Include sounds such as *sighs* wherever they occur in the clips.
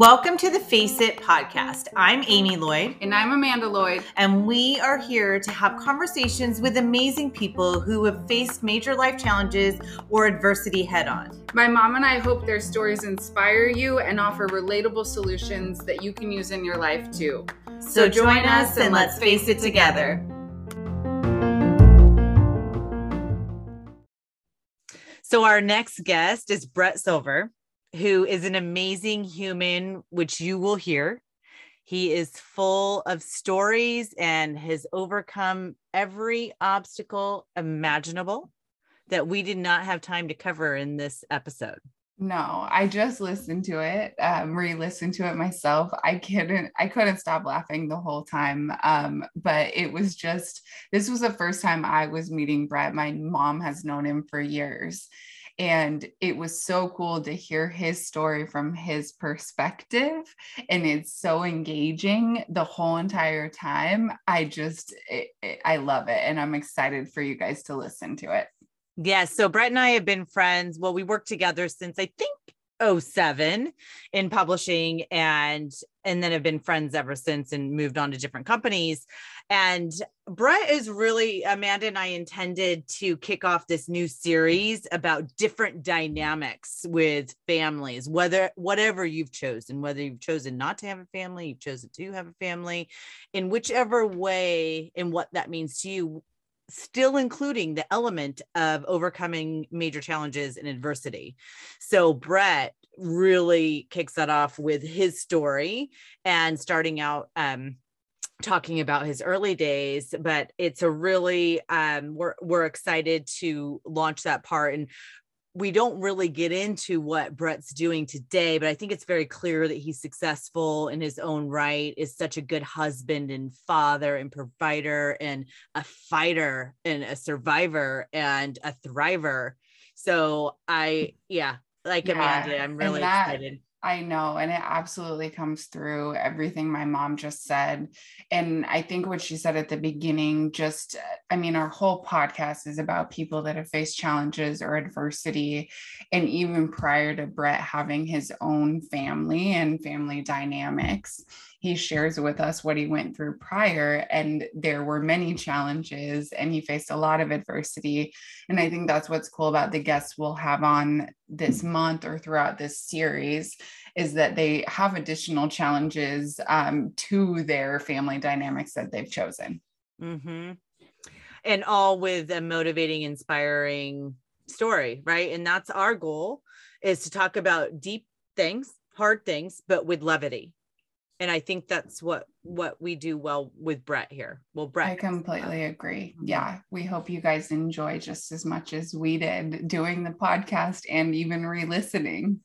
Welcome to the Face It podcast. I'm Amy Lloyd. And I'm Amanda Lloyd. And we are here to have conversations with amazing people who have faced major life challenges or adversity head on. My mom and I hope their stories inspire you and offer relatable solutions that you can use in your life too. So, so join us and let's face it together. So, our next guest is Brett Silver who is an amazing human, which you will hear. He is full of stories and has overcome every obstacle imaginable that we did not have time to cover in this episode. No, I just listened to it, um, re-listened to it myself. I couldn't, I couldn't stop laughing the whole time. Um, but it was just, this was the first time I was meeting Brett. My mom has known him for years, and it was so cool to hear his story from his perspective and it's so engaging the whole entire time i just it, it, i love it and i'm excited for you guys to listen to it yes so brett and i have been friends. Well we worked together since i think 07 in publishing and and then have been friends ever since and moved on to different companies. And brett is really amanda and i intended to kick off this new series about different dynamics with families whether whatever you've chosen whether you've chosen not to have a family you've chosen to have a family in whichever way and what that means to you still including the element of overcoming major challenges and adversity. So Brett really kicks that off with his story and starting out um, talking about his early days but it's a really um, we're we're excited to launch that part and we don't really get into what Brett's doing today, but I think it's very clear that he's successful in his own right, is such a good husband and father and provider and a fighter and a survivor and a thriver. So I, yeah, like yeah, Amanda, I'm really that, excited. I know. And it absolutely comes through everything my mom just said. And I think what she said at the beginning, just, I mean, our whole podcast is about people that have faced challenges or adversity. And even prior to Brett having his own family and family dynamics, he shares with us what he went through prior. And there were many challenges and he faced a lot of adversity. And I think that's what's cool about the guests we'll have on this month or throughout this series is that they have additional challenges um, to their family dynamics that they've chosen. Mm-hmm. And all with a motivating, inspiring story, right? And that's our goal is to talk about deep things, hard things, but with levity and I think that's what what we do well with Brett here. Well, Brett, I completely agree. Mm-hmm. Yeah, we hope you guys enjoy just as much as we did doing the podcast and even re-listening.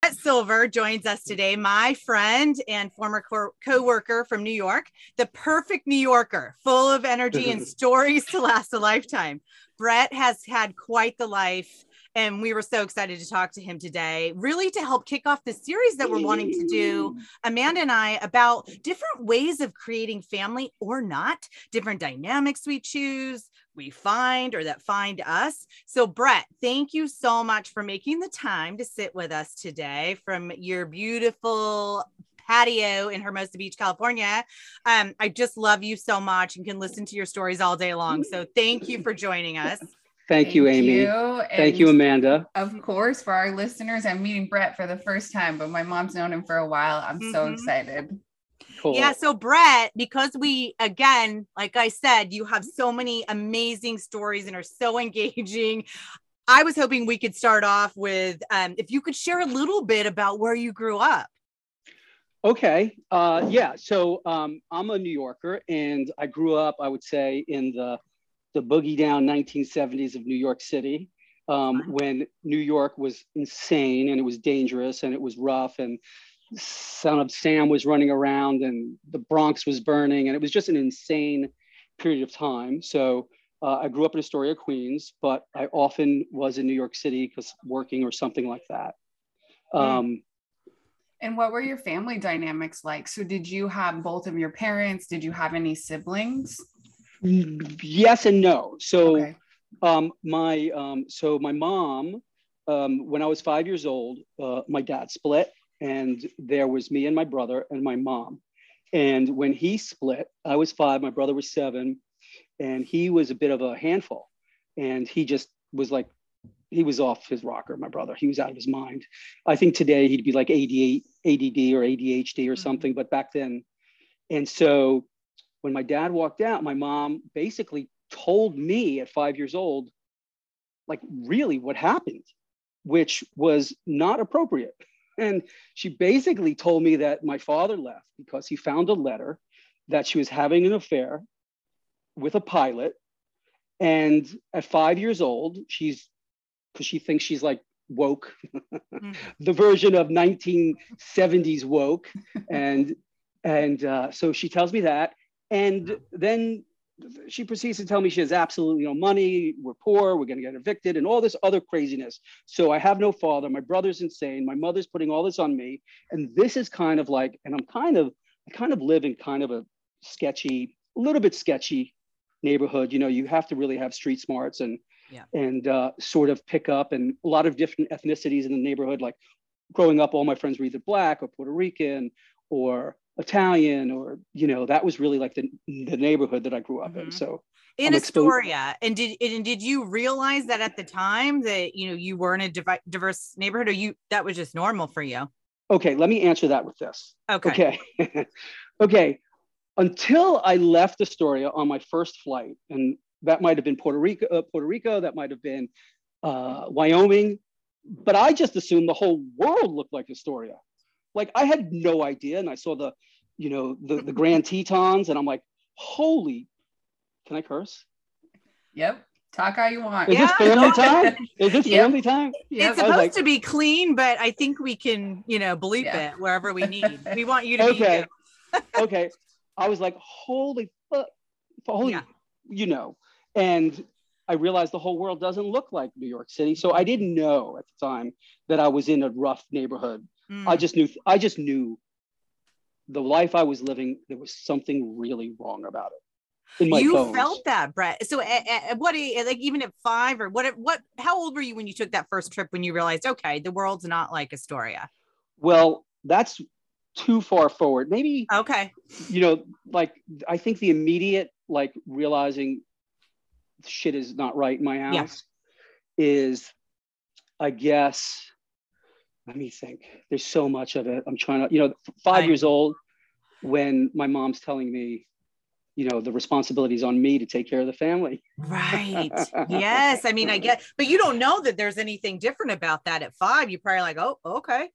Brett Silver joins us today, my friend and former co worker from New York, the perfect New Yorker, full of energy and *laughs* stories to last a lifetime. Brett has had quite the life and we were so excited to talk to him today, really to help kick off the series that we're wanting to do, *laughs* Amanda and I, about different ways of creating family or not, different dynamics we choose, we find, or that find us. So, Brett, thank you so much for making the time to sit with us today from your beautiful patio in Hermosa Beach, California. Um, I just love you so much and can listen to your stories all day long. So thank you for joining us. *laughs* Thank, Thank you, Amy. You. Thank you, Amanda. Of course, for our listeners, I'm meeting Brett for the first time, but my mom's known him for a while. I'm mm-hmm. so excited. Cool. Yeah. So, Brett, because we, again, like I said, you have so many amazing stories and are so *laughs* engaging. I was hoping we could start off with um, if you could share a little bit about where you grew up. Okay. Uh, yeah. So um, I'm a New Yorker and I grew up, I would say, in the the boogie down 1970s of New York City, um, when New York was insane and it was dangerous and it was rough and Son of Sam was running around and the Bronx was burning and it was just an insane period of time. So uh, I grew up in Astoria, Queens, but I often was in New York City because working or something like that. Um, and what were your family dynamics like? So did you have both of your parents? Did you have any siblings? Yes and no. So okay. Um, my um, so my mom, um, when I was five years old, uh, my dad split, and there was me and my brother and my mom. And when he split, I was five, my brother was seven, and he was a bit of a handful. And he just was like, he was off his rocker, my brother. He was out of his mind. I think today he'd be like ADD, ADD or ADHD or mm-hmm. something, but back then. And so when my dad walked out, my mom basically told me at five years old, like really what happened, which was not appropriate. *laughs* And she basically told me that my father left because he found a letter that she was having an affair with a pilot. And at five years old, she's because she thinks she's like woke, mm. *laughs* the version of 1970s woke. And and uh, so she tells me that. And then she proceeds to tell me she has absolutely no money, we're poor, we're gonna get evicted, and all this other craziness. So I have no father, my brother's insane, my mother's putting all this on me. And this is kind of like, and I'm kind of, I kind of live in kind of a sketchy, a little bit sketchy neighborhood. You know, you have to really have street smarts and yeah. and uh, sort of pick up and a lot of different ethnicities in the neighborhood. Like growing up, all my friends were either black or Puerto Rican or Italian or you know that was really like the the neighborhood that I grew up mm-hmm. in. So in I'm Astoria, and did and did you realize that at the time that you know you were in a diverse neighborhood, or you that was just normal for you? Okay, let me answer that with this. Okay. Okay. *laughs* okay. Until I left Astoria on my first flight, and that might have been Puerto Rico, uh, Puerto Rico, that might have been uh, Wyoming, but I just assumed the whole world looked like Astoria. Like I had no idea, and I saw the you know, the, the Grand Tetons. And I'm like, holy, can I curse? Yep. Talk how you want. Is yeah. this family *laughs* time? Is this yep. family time? Yep. It's supposed like, to be clean, but I think we can, you know, bleep yeah. it wherever we need. *laughs* We want you to okay. *laughs* okay. I was like, holy fuck, holy, yeah. you know, and I realized the whole world doesn't look like New York City. So I didn't know at the time that I was in a rough neighborhood. Mm. I just knew, I just knew the life I was living, there was something really wrong about it. you bones. felt that, Brett. So, at, at what, like, even at five or what, what, how old were you when you took that first trip when you realized, okay, the world's not like Astoria? Well, that's too far forward. Maybe, okay, you know, like, I think the immediate, like, realizing shit is not right in my house yeah. is, I guess, let me think. There's so much of it. I'm trying to, you know, five I, years old when my mom's telling me, you know, the responsibilities on me to take care of the family. Right. *laughs* yes. I mean, I get, but you don't know that there's anything different about that at five. You're probably like, oh, okay.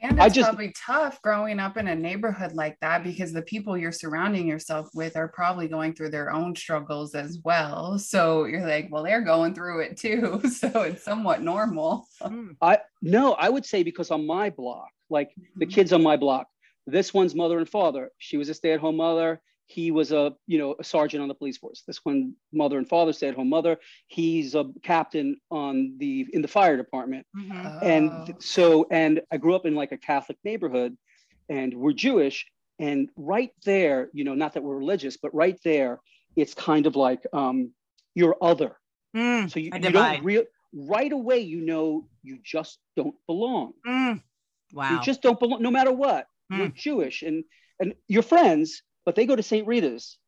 And it's just, probably tough growing up in a neighborhood like that because the people you're surrounding yourself with are probably going through their own struggles as well. So you're like, well, they're going through it too. *laughs* So it's somewhat normal. Hmm. I no, I would say because on my block, like the mm-hmm. kids on my block, this one's mother and father. She was a stay-at-home mother he was a you know a sergeant on the police force this one mother and father stay at home mother he's a captain on the in the fire department mm-hmm. oh. and so and i grew up in like a catholic neighborhood and we're jewish and right there you know not that we're religious but right there it's kind of like um you're other mm, so you, you don't real right away you know you just don't belong mm. wow you just don't belong no matter what mm. you're jewish and and your friends but they go to St. Rita's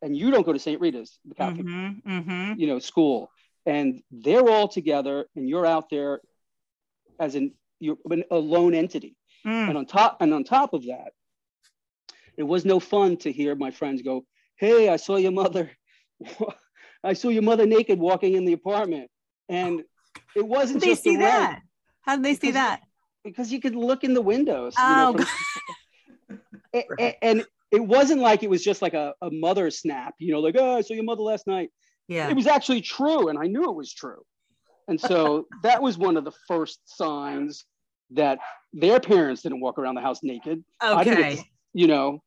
and you don't go to St. Rita's, the Catholic, mm-hmm, mm-hmm. you know, school. And they're all together and you're out there as an, you're a lone entity. Mm. And on top, and on top of that, it was no fun to hear my friends go, Hey, I saw your mother. *laughs* I saw your mother naked walking in the apartment. And it wasn't How did they see that? How did they see that? Because you could look in the windows. Oh. You know, from, *laughs* and, and it wasn't like it was just like a, a mother snap, you know, like, oh, I saw your mother last night. Yeah. It was actually true. And I knew it was true. And so *laughs* that was one of the first signs that their parents didn't walk around the house naked. Okay. To, you know,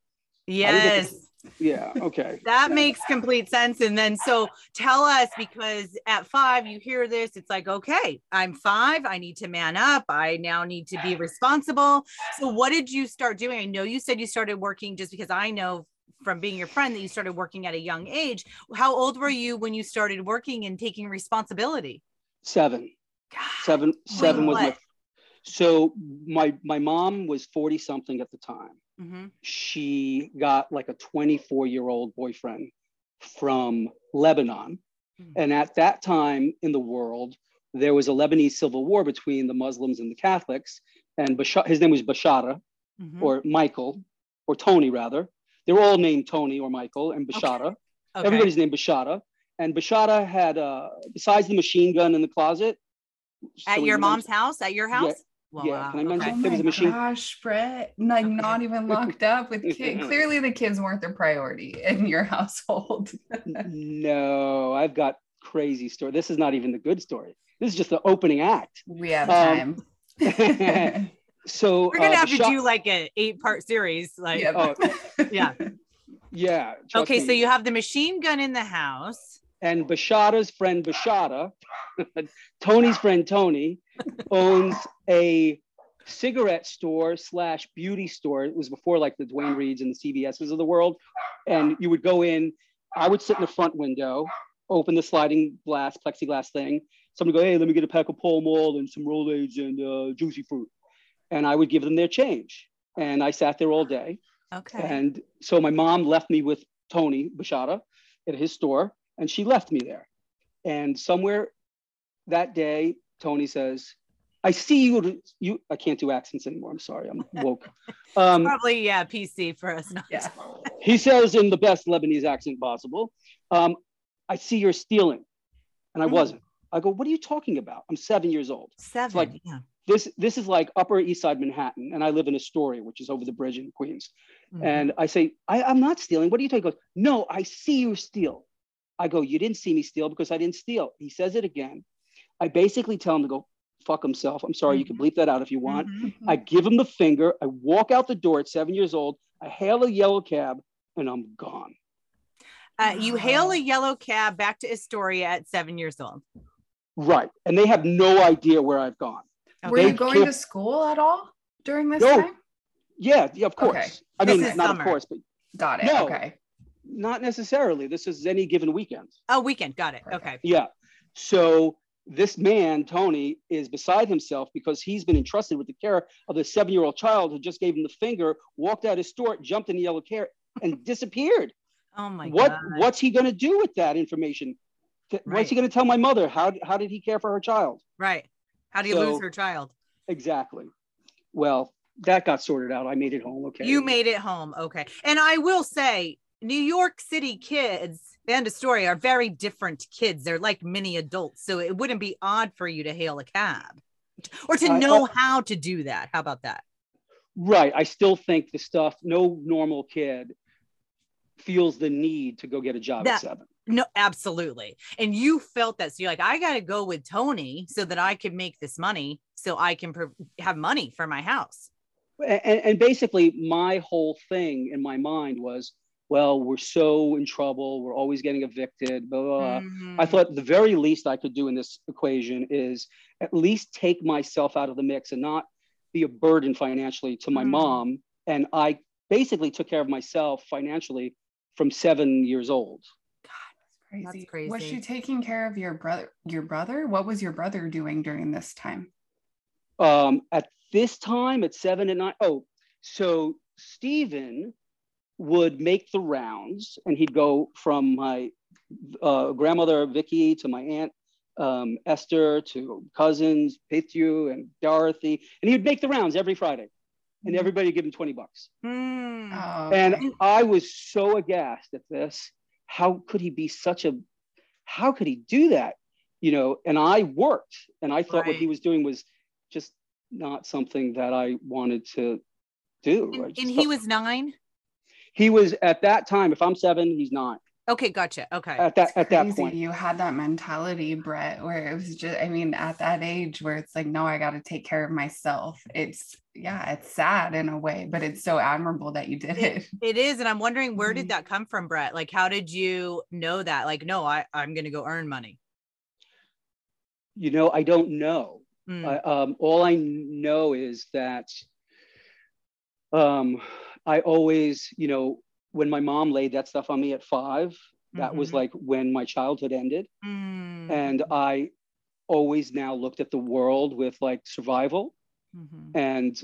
yes yeah okay that makes complete sense and then so tell us because at five you hear this it's like okay i'm five i need to man up i now need to be responsible so what did you start doing i know you said you started working just because i know from being your friend that you started working at a young age. How old were you when you started working and taking responsibility? Seven. God, Seven. Seven was my. So my my mom was forty something at the time. Mhm. She got like a twenty four year old boyfriend from Lebanon, Mhm. and at that time in the world, there was a Lebanese civil war between the Muslims and the Catholics. And Bashar, his name was Bashara, Mhm. or Michael, or Tony rather. They were all named Tony or Michael and Bashara. Okay. Everybody's named Bashara. And Bashara had, uh, besides the machine gun in the closet. at so your mom's house? At your house? Well, yeah, can I mention- Oh okay. There was my a machine- gosh, Brett! Like Okay. not even *laughs* locked up with kids. Clearly, the kids weren't the priority in your household. *laughs* no, I've got crazy story. This is not even the good story. This is just the opening act. we have Um, time. *laughs* So We're gonna uh, have to Basha- do like an eight-part series. Like, Yep. oh, yeah. yeah. trust Okay, so you have the machine gun in the house. and Bashada's friend Bashada, Tony's friend Tony, owns a cigarette store slash beauty store. It was before like the Duane Reades and the CVSs of the world. And you would go in, I would sit in the front window, open the sliding glass, plexiglass thing. Somebody go, hey, let me get a pack of Pall Mall and some Rolaids and uh, juicy fruit. And I would give them their change. And I sat there all day. Okay. And so my mom left me with Tony Bashada at his store, and she left me there. And somewhere that day, Tony says, "I see you. You, I can't do accents anymore. I'm sorry. I'm woke." *laughs* Um, Probably, yeah, PC for us. Not yeah. he says in the best Lebanese accent possible, um, "I see you're stealing," and I Hmm. wasn't. I go, "What are you talking about? I'm seven years old." Seven. like- yeah. This this is like Upper East Side Manhattan, and I live in Astoria, which is over the bridge in Queens. Mhm. And I say, I, I'm not stealing. What are you talking? He goes, No, I see you steal. I go, You didn't see me steal because I didn't steal. He says it again. I basically tell him to go fuck himself. I'm sorry, you can bleep that out if you want. Mhm. I give him the finger. I walk out the door at seven years old. I hail a yellow cab and I'm gone. Uh, you hail a yellow cab back to Astoria at seven years old. Right. And they have no idea where I've gone. Were you going to school at all during this No. time? Yeah, yeah, of course. Okay. I This mean, not summer. of course, but Got it. No. Okay. not necessarily. This is any given weekend. Oh, weekend. Got it. Perfect. Okay. Yeah. So this man, Tony, is beside himself because he's been entrusted with the care of the seven year old child who just gave him the finger, walked out his store, jumped in the yellow car, and *laughs* disappeared. Oh my what God. What's he going to do with that information? Right. What's he going to tell my mother? How, how did he care for her child? Right. How do you So- lose her child? Exactly. Well, that got sorted out. I made it home. Okay. You made it home. Okay. And I will say, New York City kids and story, are very different kids. They're like mini adults. So it wouldn't be odd for you to hail a cab or to I- know how to do that. How about that? Right. I still think the stuff, no normal kid feels the need to go get a job That- at seven. No, absolutely. And you felt that. So you're like, I got to go with Tony so that I can make this money so I can pro- have money for my house. and, and basically my whole thing in my mind was well we're so in trouble we're always getting evicted blah, blah, blah. Mhm. i thought the very least i could do in this equation is at least take myself out of the mix and not be a burden financially to my Mhm. mom and i basically took care of myself financially from seven years old God, that's Crazy. That's crazy. Was she taking care of your brother? Your brother? What was your brother doing during this time? um, at this time at seven and nine oh so stephen would make the rounds and he'd go from my uh, grandmother vicky to my aunt um, esther to cousins pithu and dorothy and he'd make the rounds every friday and everybody would give him 20 bucks. Hmm. Oh, and i was so aghast at this. How could he be such a how could he do that? You know and i worked and i thought what he was doing was just not something that i wanted to do. And, and he was nine. He was at that time if i'm seven he's nine Okay, gotcha. Okay. at that at that point You had that mentality, Brett, where it was just, I mean, at that age where it's like, no, I got to take care of myself. It's, yeah, it's sad in a way, but it's so admirable that you did it. It *laughs* is, and I'm wondering where did that come from, Brett? Like, how did you know that? Like, no, I I'm gonna go earn money. you know i don't know Mm, I, um, all I know is that um, I always, you know, when my mom laid that stuff on me at 5 that was Mhm. like when my childhood ended Mm. and i always now looked at the world with like survival Mhm. and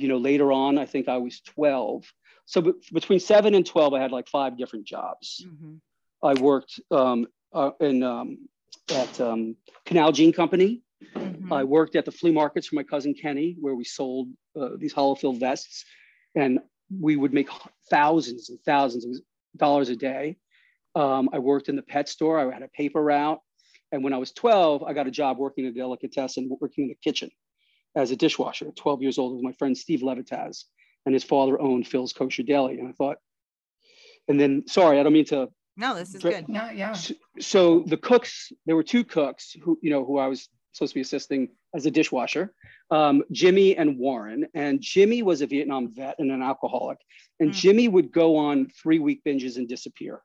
you know later on i think i was 12 so be- between 7 and 12 i had like five different jobs Mhm. i worked um, uh, in um, at um, canal jean company Mhm. i worked at the flea markets for my cousin kenny where we sold uh, these hollow fill vests and we would make thousands and thousands of dollars a day um, i worked in the pet store i had a paper route and when i was 12 i got a job working in a delicatessen working in the kitchen as a dishwasher at 12 years old with my friend Steve Levitaz, and his father owned Phil's Kosher Deli. And I thought, and then sorry, I don't mean to. No, this is Dra- good. No, yeah. So, so the cooks, there were two cooks who you know who I was supposed to be assisting as a dishwasher, um, Jimmy and Warren. And Jimmy was a Vietnam vet and an alcoholic, and Mm. Jimmy would go on three week binges and disappear.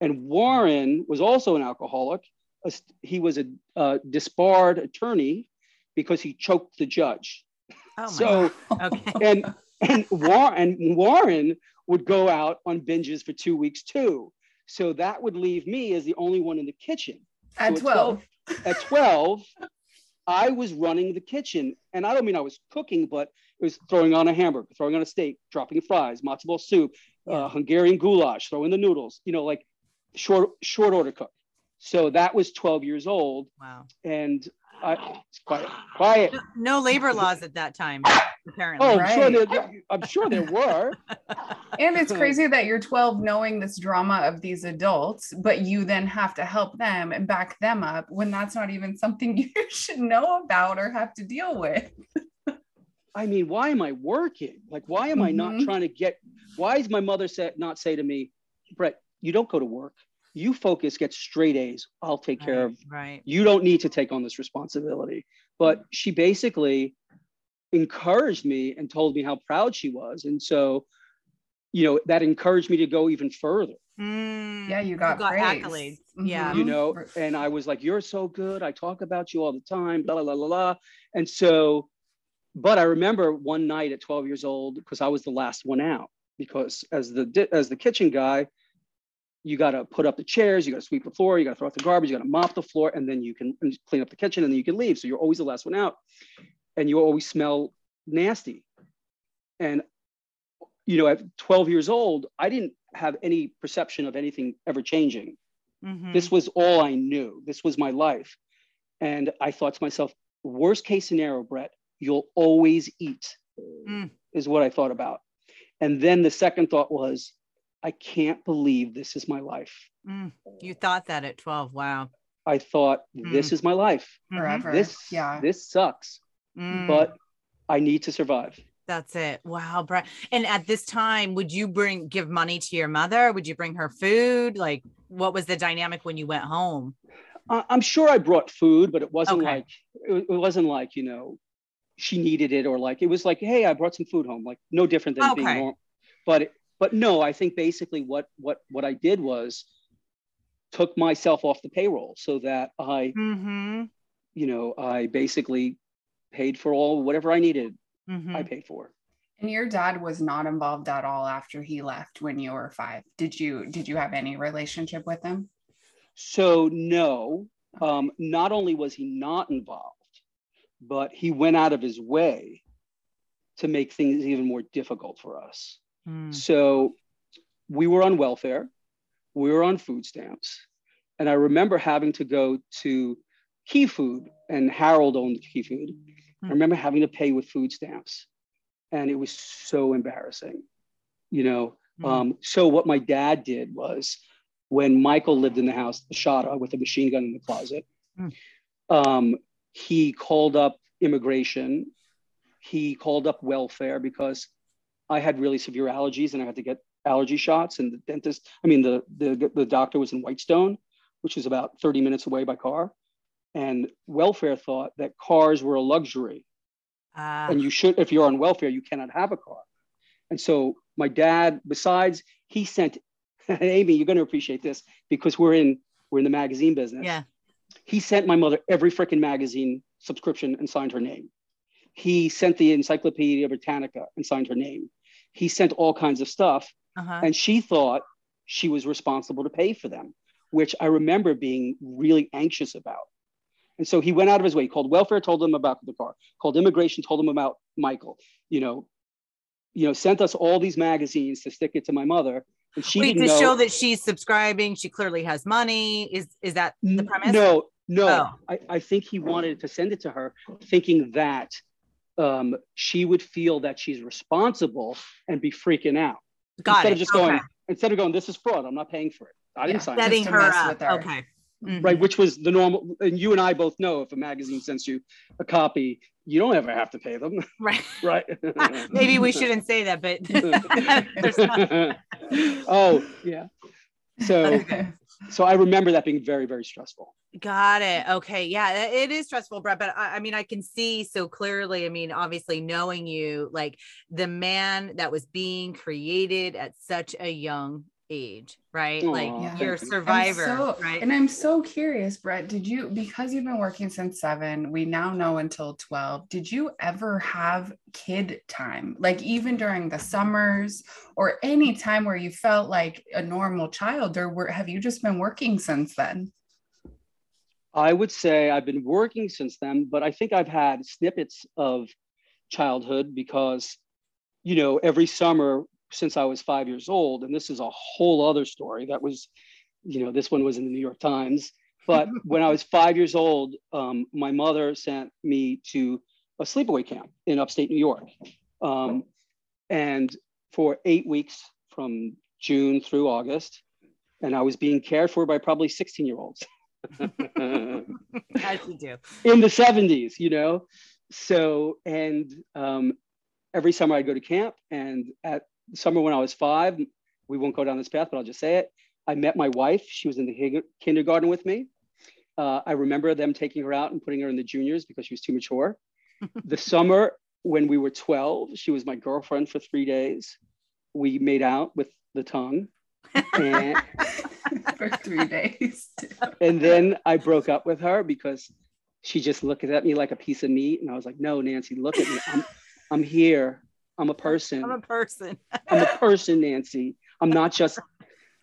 And Warren was also an alcoholic. He was a uh, disbarred attorney because he choked the judge. Oh my so God. *laughs* okay. and and Warren and Warren would go out on binges for two weeks too. So that would leave me as the only one in the kitchen. At So 12. At 12, I was running the kitchen. And I don't mean I was cooking, but it was throwing on a hamburger, throwing on a steak, dropping fries, matzo ball soup, uh, Hungarian goulash, throwing the noodles, you know, like short short order cook. So that was 12 years old. Wow. And I, quiet, quiet. No, no labor laws at that time, apparently. Oh, I'm sure there, I'm sure there were. *laughs* And it's crazy that you're 12 knowing this drama of these adults, but you then have to help them and back them up when that's not even something *laughs* you should know about or have to deal with. I mean, why am I working? Like, why am I not Mhm. trying to get? Why is my mother say, not say to me, Brett, you don't go to work. You focus, get straight A's. I'll take care of. Right. You don't need to take on this responsibility. But she basically encouraged me and told me how proud she was, and so, you know, that encouraged me to go even further. Mm, Yeah, you got, got praise. accolades. Mhm. Yeah. you know and i was like you're so good i talk about you all the time blah blah blah blah, blah. and so but i remember one night at 12 years old because i was the last one out because as the di- as the kitchen guy you got to put up the chairs you got to sweep the floor you got to throw out the garbage you got to mop the floor and then you can clean up the kitchen and then you can leave so you're always the last one out and you always smell nasty and you know at 12 years old i didn't have any perception of anything ever changing Mhm. this was all I knew. This was my life. And I thought to myself, worst case scenario, Brett, you'll always eat, Mm. is what I thought about. And then the second thought was, I can't believe this is my life. Mm. You thought that at 12. Wow. I thought, this is my life. Mhm. Forever. This, yeah. this sucks, Mm. but I need to survive. That's it. Wow, Brett. And at this time, would you bring give money to your mother? Would you bring her food? Like, what was the dynamic when you went home? I- I'm sure I brought food, but it wasn't Okay. like it, it wasn't like you know she needed it or like it was like hey I brought some food home like no different than being Okay. normal. But but no, I think basically what what what I did was took myself off the payroll so that I Mm-hmm. you know I basically paid for all whatever I needed Mm-hmm. I paid for. And your dad was not involved at all after he left when you were five. Did you did you have any relationship with him? So no, um, not only was he not involved, but he went out of his way to make things even more difficult for us. Mm. So we were on welfare, we were on food stamps, and I remember having to go to Key Food, and Harold owned the Key Food. I Hmm. remember having to pay with food stamps, and it was so embarrassing, you know. Mm. Um, so what my dad did was, when Michael lived in the house, the Shada, with a machine gun in the closet, Hmm. um, he called up immigration. He called up welfare because I had really severe allergies and I had to get allergy shots. And the dentist, I mean, the the, the doctor was in Whitestone, which is about 30 minutes away by car. And welfare thought that cars were a luxury Ah, and you should if you're on welfare you cannot have a car and so my dad besides he sent *laughs* amy you're going to appreciate this because we're in we're in the magazine business yeah. he sent my mother every freaking magazine subscription and signed her name he sent the encyclopedia britannica and signed her name he sent all kinds of stuff Uh-huh. and she thought she was responsible to pay for them, which I remember being really anxious about. And so he went out of his way. He called welfare, told them about the car. Called immigration, told them about Michael. You know, you know, sent us all these magazines to stick it to my mother. And she Wait, to know. show that she's subscribing, she clearly has money. Is is that the N- premise? No, no. Oh. I, I think he wanted to send it to her, thinking that um, she would feel that she's responsible and be freaking out. Got instead it. of just going, instead of going, this is fraud. I'm not paying for it. I didn't Yeah. sign it. setting to her up. with her. Okay. Mhm. Right, which was the normal. And you and I both know if a magazine sends you a copy, you don't ever have to pay them, Right. *laughs* right? *laughs* Maybe we shouldn't say that, but *laughs* oh yeah. So so I remember that being very very stressful. Got it. Okay. Yeah, it it is stressful, Brett. But I, I mean, I can see so clearly. I mean, obviously, knowing you, like the man that was being created at such a young age, right? Aw, like Yeah. you're a survivor, so, right? And I'm so curious, Brett, did you, because you've been working since seven, we now know until 12, did you ever have kid time? Like even during the summers or any time where you felt like a normal child, or were, have you just been working since then? I would say I've been working since then, but I think I've had snippets of childhood because, you know, every summer since I was five years old, and this is a whole other story that was, you know, this one was in the New York Times. But *laughs* when I was five years old, um, my mother sent me to a sleepaway camp in upstate New York. Um, and for eight weeks from June through August, and I was being cared for by probably 16 year olds. As you do. in the 70s, you know? So, and um, every summer I'd go to camp. And at summer when I was five, we won't go down this path, but I'll just say it. I met my wife. She was in the kindergarten with me. Uh, I remember them taking her out and putting her in the juniors because she was too mature. *laughs* the summer when we were 12, she was my girlfriend for three days. We made out with the tongue. And, *laughs* for three days. *laughs* and then I broke up with her because she just looked at me like a piece of meat. And I was like, no, Nancy, look at me. I'm, I'm here. I'm a person. I'm a person. I'm a person, Nancy. I'm not just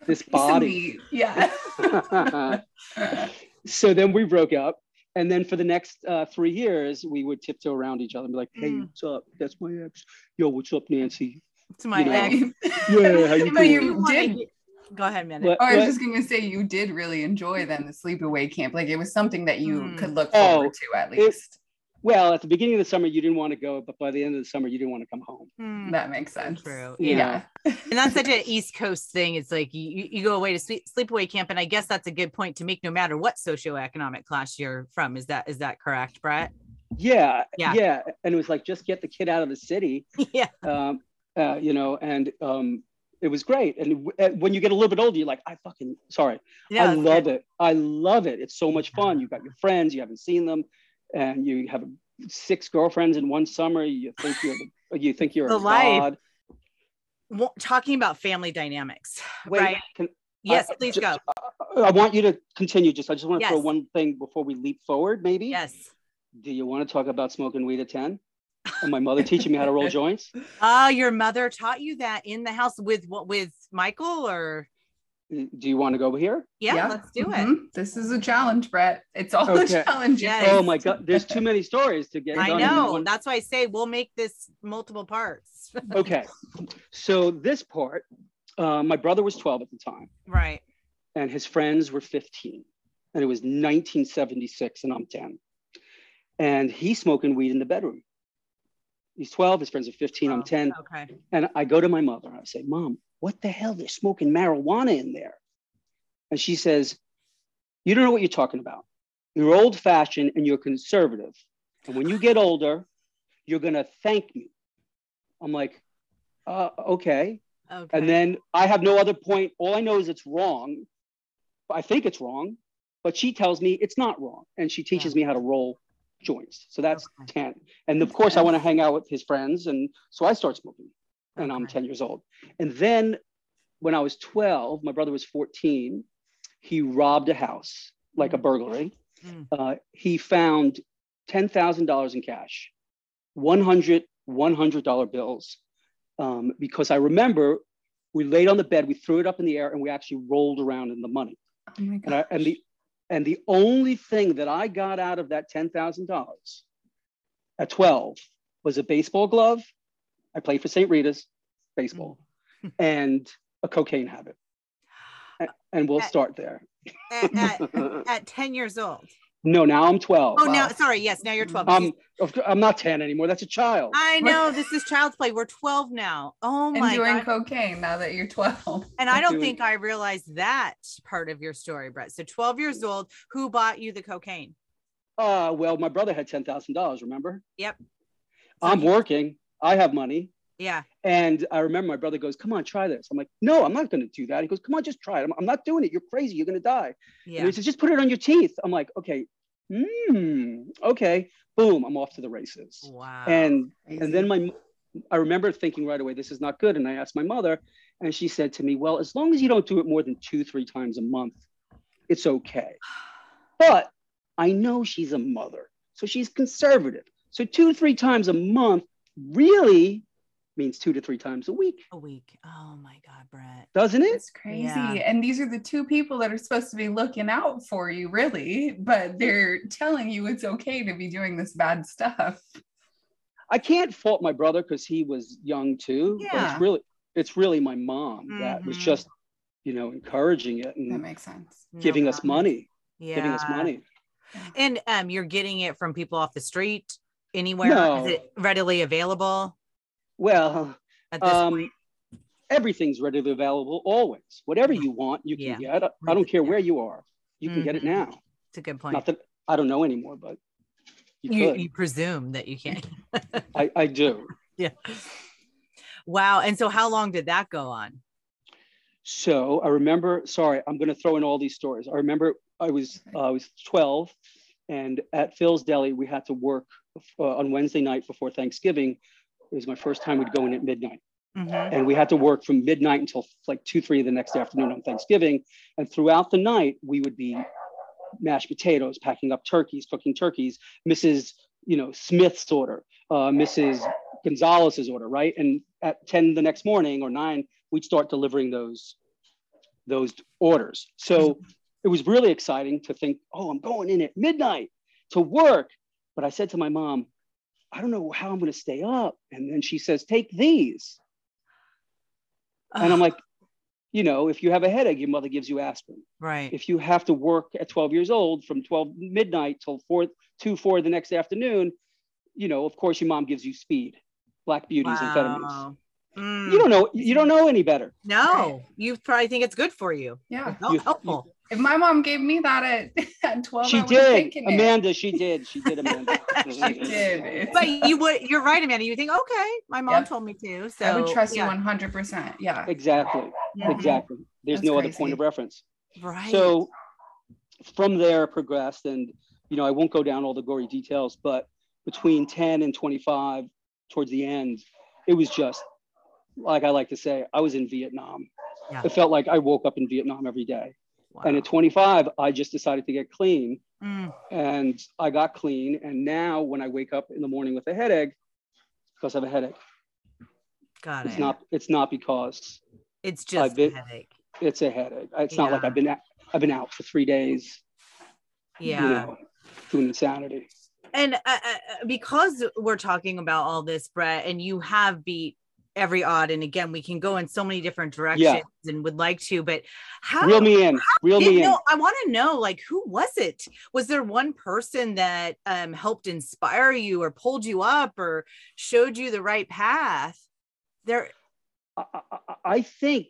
this body. Yeah. *laughs* so then we broke up. And then for the next uh, three years, we would tiptoe around each other and be like, hey, Mm. what's up? That's my ex. Yo, what's up, Nancy? To my You know, ex. Yeah, how you *laughs* But doing? you did Go ahead, man. What- Oh, I was what- just gonna say you did really enjoy then the sleepaway camp. Like it was something that you Mm. could look Oh, forward to at it- least. Well, at the beginning of the summer, you didn't want to go, but by the end of the summer, you didn't want to come home. Hmm, that makes sense. true. Yeah. Yeah. and that's such an East Coast thing. It's like you, you- you go away to sleep, sleepaway camp, and I guess that's a good point to make. No matter what socioeconomic class you're from, is that is that correct, Brett? Yeah, Yeah. yeah. And it was like, just get the kid out of the city. *laughs* yeah, um, uh, you know, and um, it was great. And w- uh, when you get a little bit older, you're like, I fucking sorry, yeah, I love good. it. I love it. It's so much fun. You've got your friends, you haven't seen them, and you have six girlfriends in one summer. You think you're the, you think you're The a life. god. Well, talking about family dynamics, Wait, right? can, Yes, I- please ju- go. Uh, I want you to continue. Just I just want to throw one thing before we leap forward. Maybe. Yes. Do you want to talk about smoking weed at ten? And my mother teaching me how to roll *laughs* joints. Oh, your mother taught you that in the house with what with Michael or Do you want to go over here? yeah, let's do it. Mhm. This is a challenge, Brett. It's all Okay. a challenge. Yes. Oh my God! There's too many stories to get. I done in know. one- That's why I say we'll make this multiple parts. *laughs* okay so this part uh, my brother was 12 at the time right. and his friends were 15 and it was 1976 and i'm 10 and he's smoking weed in the bedroom he's 12 his friends are 15 i'm Oh, 10 Okay. and i go to my mother and i say mom what the hell they're smoking marijuana in there and she says you don't know what you're talking about you're old fashioned and you're conservative and when you get older you're going to thank me i'm like uh, okay Okay. and then I have no other point. All I know is it's wrong. I think it's wrong, but she tells me it's not wrong. And she teaches me how to roll joints. So that's Okay. 10. And of course, I want to hang out with his friends. And so I start smoking and I'm 10 years old. And then when I was 12, my brother was 14, he robbed a house like a burglary. Mm. Uh, he found $10,000 in cash, 100 $100 bills um, because I remember We laid on the bed, we threw it up in the air, and we actually rolled around in the money. Oh my And, I, and the and the only thing that I got out of that ten thousand dollars at twelve was a baseball glove. I played for St. Rita's baseball, *laughs* and a cocaine habit. A- And we'll At- start there. At, at, *laughs* at 10 years old. No, now I'm twelve. Oh, now, sorry. Yes, now you're 12. Um, of I'm not ten anymore. That's a child. I know this is child's play. We're 12 now. Oh my and my doing God. cocaine now that you're 12. *laughs* And I don't doing- think I realized that part of your story, Brett. So 12 years old, who bought you the cocaine? Uh, well, my brother had ten thousand dollars. Remember? Yep. So I'm you- working. I have money. Yeah. And I remember my brother goes, "Come on, try this." I'm like, "No, I'm not going to do that." He goes, "Come on, just try it." I'm, I'm not doing it. You're crazy. You're going to die. And Yeah. he says, "Just put it on your teeth." I'm like, "Okay, hmm, okay." Boom, I'm off to the races. Wow. And Crazy. and then my, I remember thinking right away, "This is not good." And I asked my mother, and she said to me, "Well, as long as you don't do it more than two, three times a month, it's okay." *sighs* But I know she's a mother, so she's conservative. So two, three times a month really means two to three times a week, a week. Oh my God, Brett. doesn't it? It's crazy. Yeah. And these are the two people that are supposed to be looking out for you, really, but they're telling you it's okay to be doing this bad stuff. I can't fault my brother because he was young too. But Yeah. it's really it's really my mom that was Mhm. just, you know, encouraging it and That makes sense. No giving us money, Yeah. giving us money. And um, you're getting it from people off the street anywhere? No. Is it readily available Well, at this um, point? everything's readily available always. Whatever you want, you can get. I- I don't care where you are. You can get it Mhm. now. It's a good point. Not that I don't know anymore, but you, you, could. you presume that you can. I, I do. *laughs* yeah. Wow. And so how long did that go on? So I remember, sorry, I'm going to throw in all these stories. I remember I was uh, I was 12, and at Phil's Deli we had to work uh, on Wednesday night before Thanksgiving. It was my first time we'd go in at midnight, Mhm. and we had to work from midnight until like two, three the next afternoon on Thanksgiving. And throughout the night we would be mashed potatoes, packing up turkeys, cooking turkeys. Mrs. You know Smith's order, uh, Mrs. Gonzalez's order, right? And at 10 the next morning or nine, we'd start delivering those those orders. So it was really exciting to think, oh, I'm going in at midnight to work. But I said to my mom, I don't know how I'm going to stay up. And then she says, take these. And I'm like, you know, if you have a headache, your mother gives you aspirin. right. If you have to work at 12 years old from 12 midnight till 4, 2, 4 the next afternoon, you know, of course, your mom gives you speed, black beauties, amphetamines. Wow. Mm. You don't know, you don't know any better. no, you probably think it's good for you. Yeah. It's not helpful. If my mom gave me that at, *laughs* at 12, She would've did, taken it. Amanda. She did. She did, Amanda. *laughs* she *laughs* did. but you would you're right, Amanda. You think, okay, my mom Yep. told me to. So I would trust yeah. you 100%. Yeah. Exactly. Mhm. Exactly. There's That's no other point of reference. Right. So from there progressed, and you know, I won't go down all the gory details, but between 10 and 25, towards the end, it was just like I like to say, I was in Vietnam. Yeah. It felt like I woke up in Vietnam every day. Wow. And at 25, I just decided to get clean. Mm, and I got clean. And now when I wake up in the morning with a headache, because I have a headache, got it's it. not it's not because it's just been- a headache. it's a headache. It's not like I've been out, I've been out for three days, Yeah. you know, doing insanity. and uh, uh, because we're talking about all this brett and you have beat every odd and again we can go in so many different directions and would like to but how Reel me in. Reel me in. i want to know like who was it was there one person that um, helped inspire you or pulled you up or showed you the right path there I, I, I think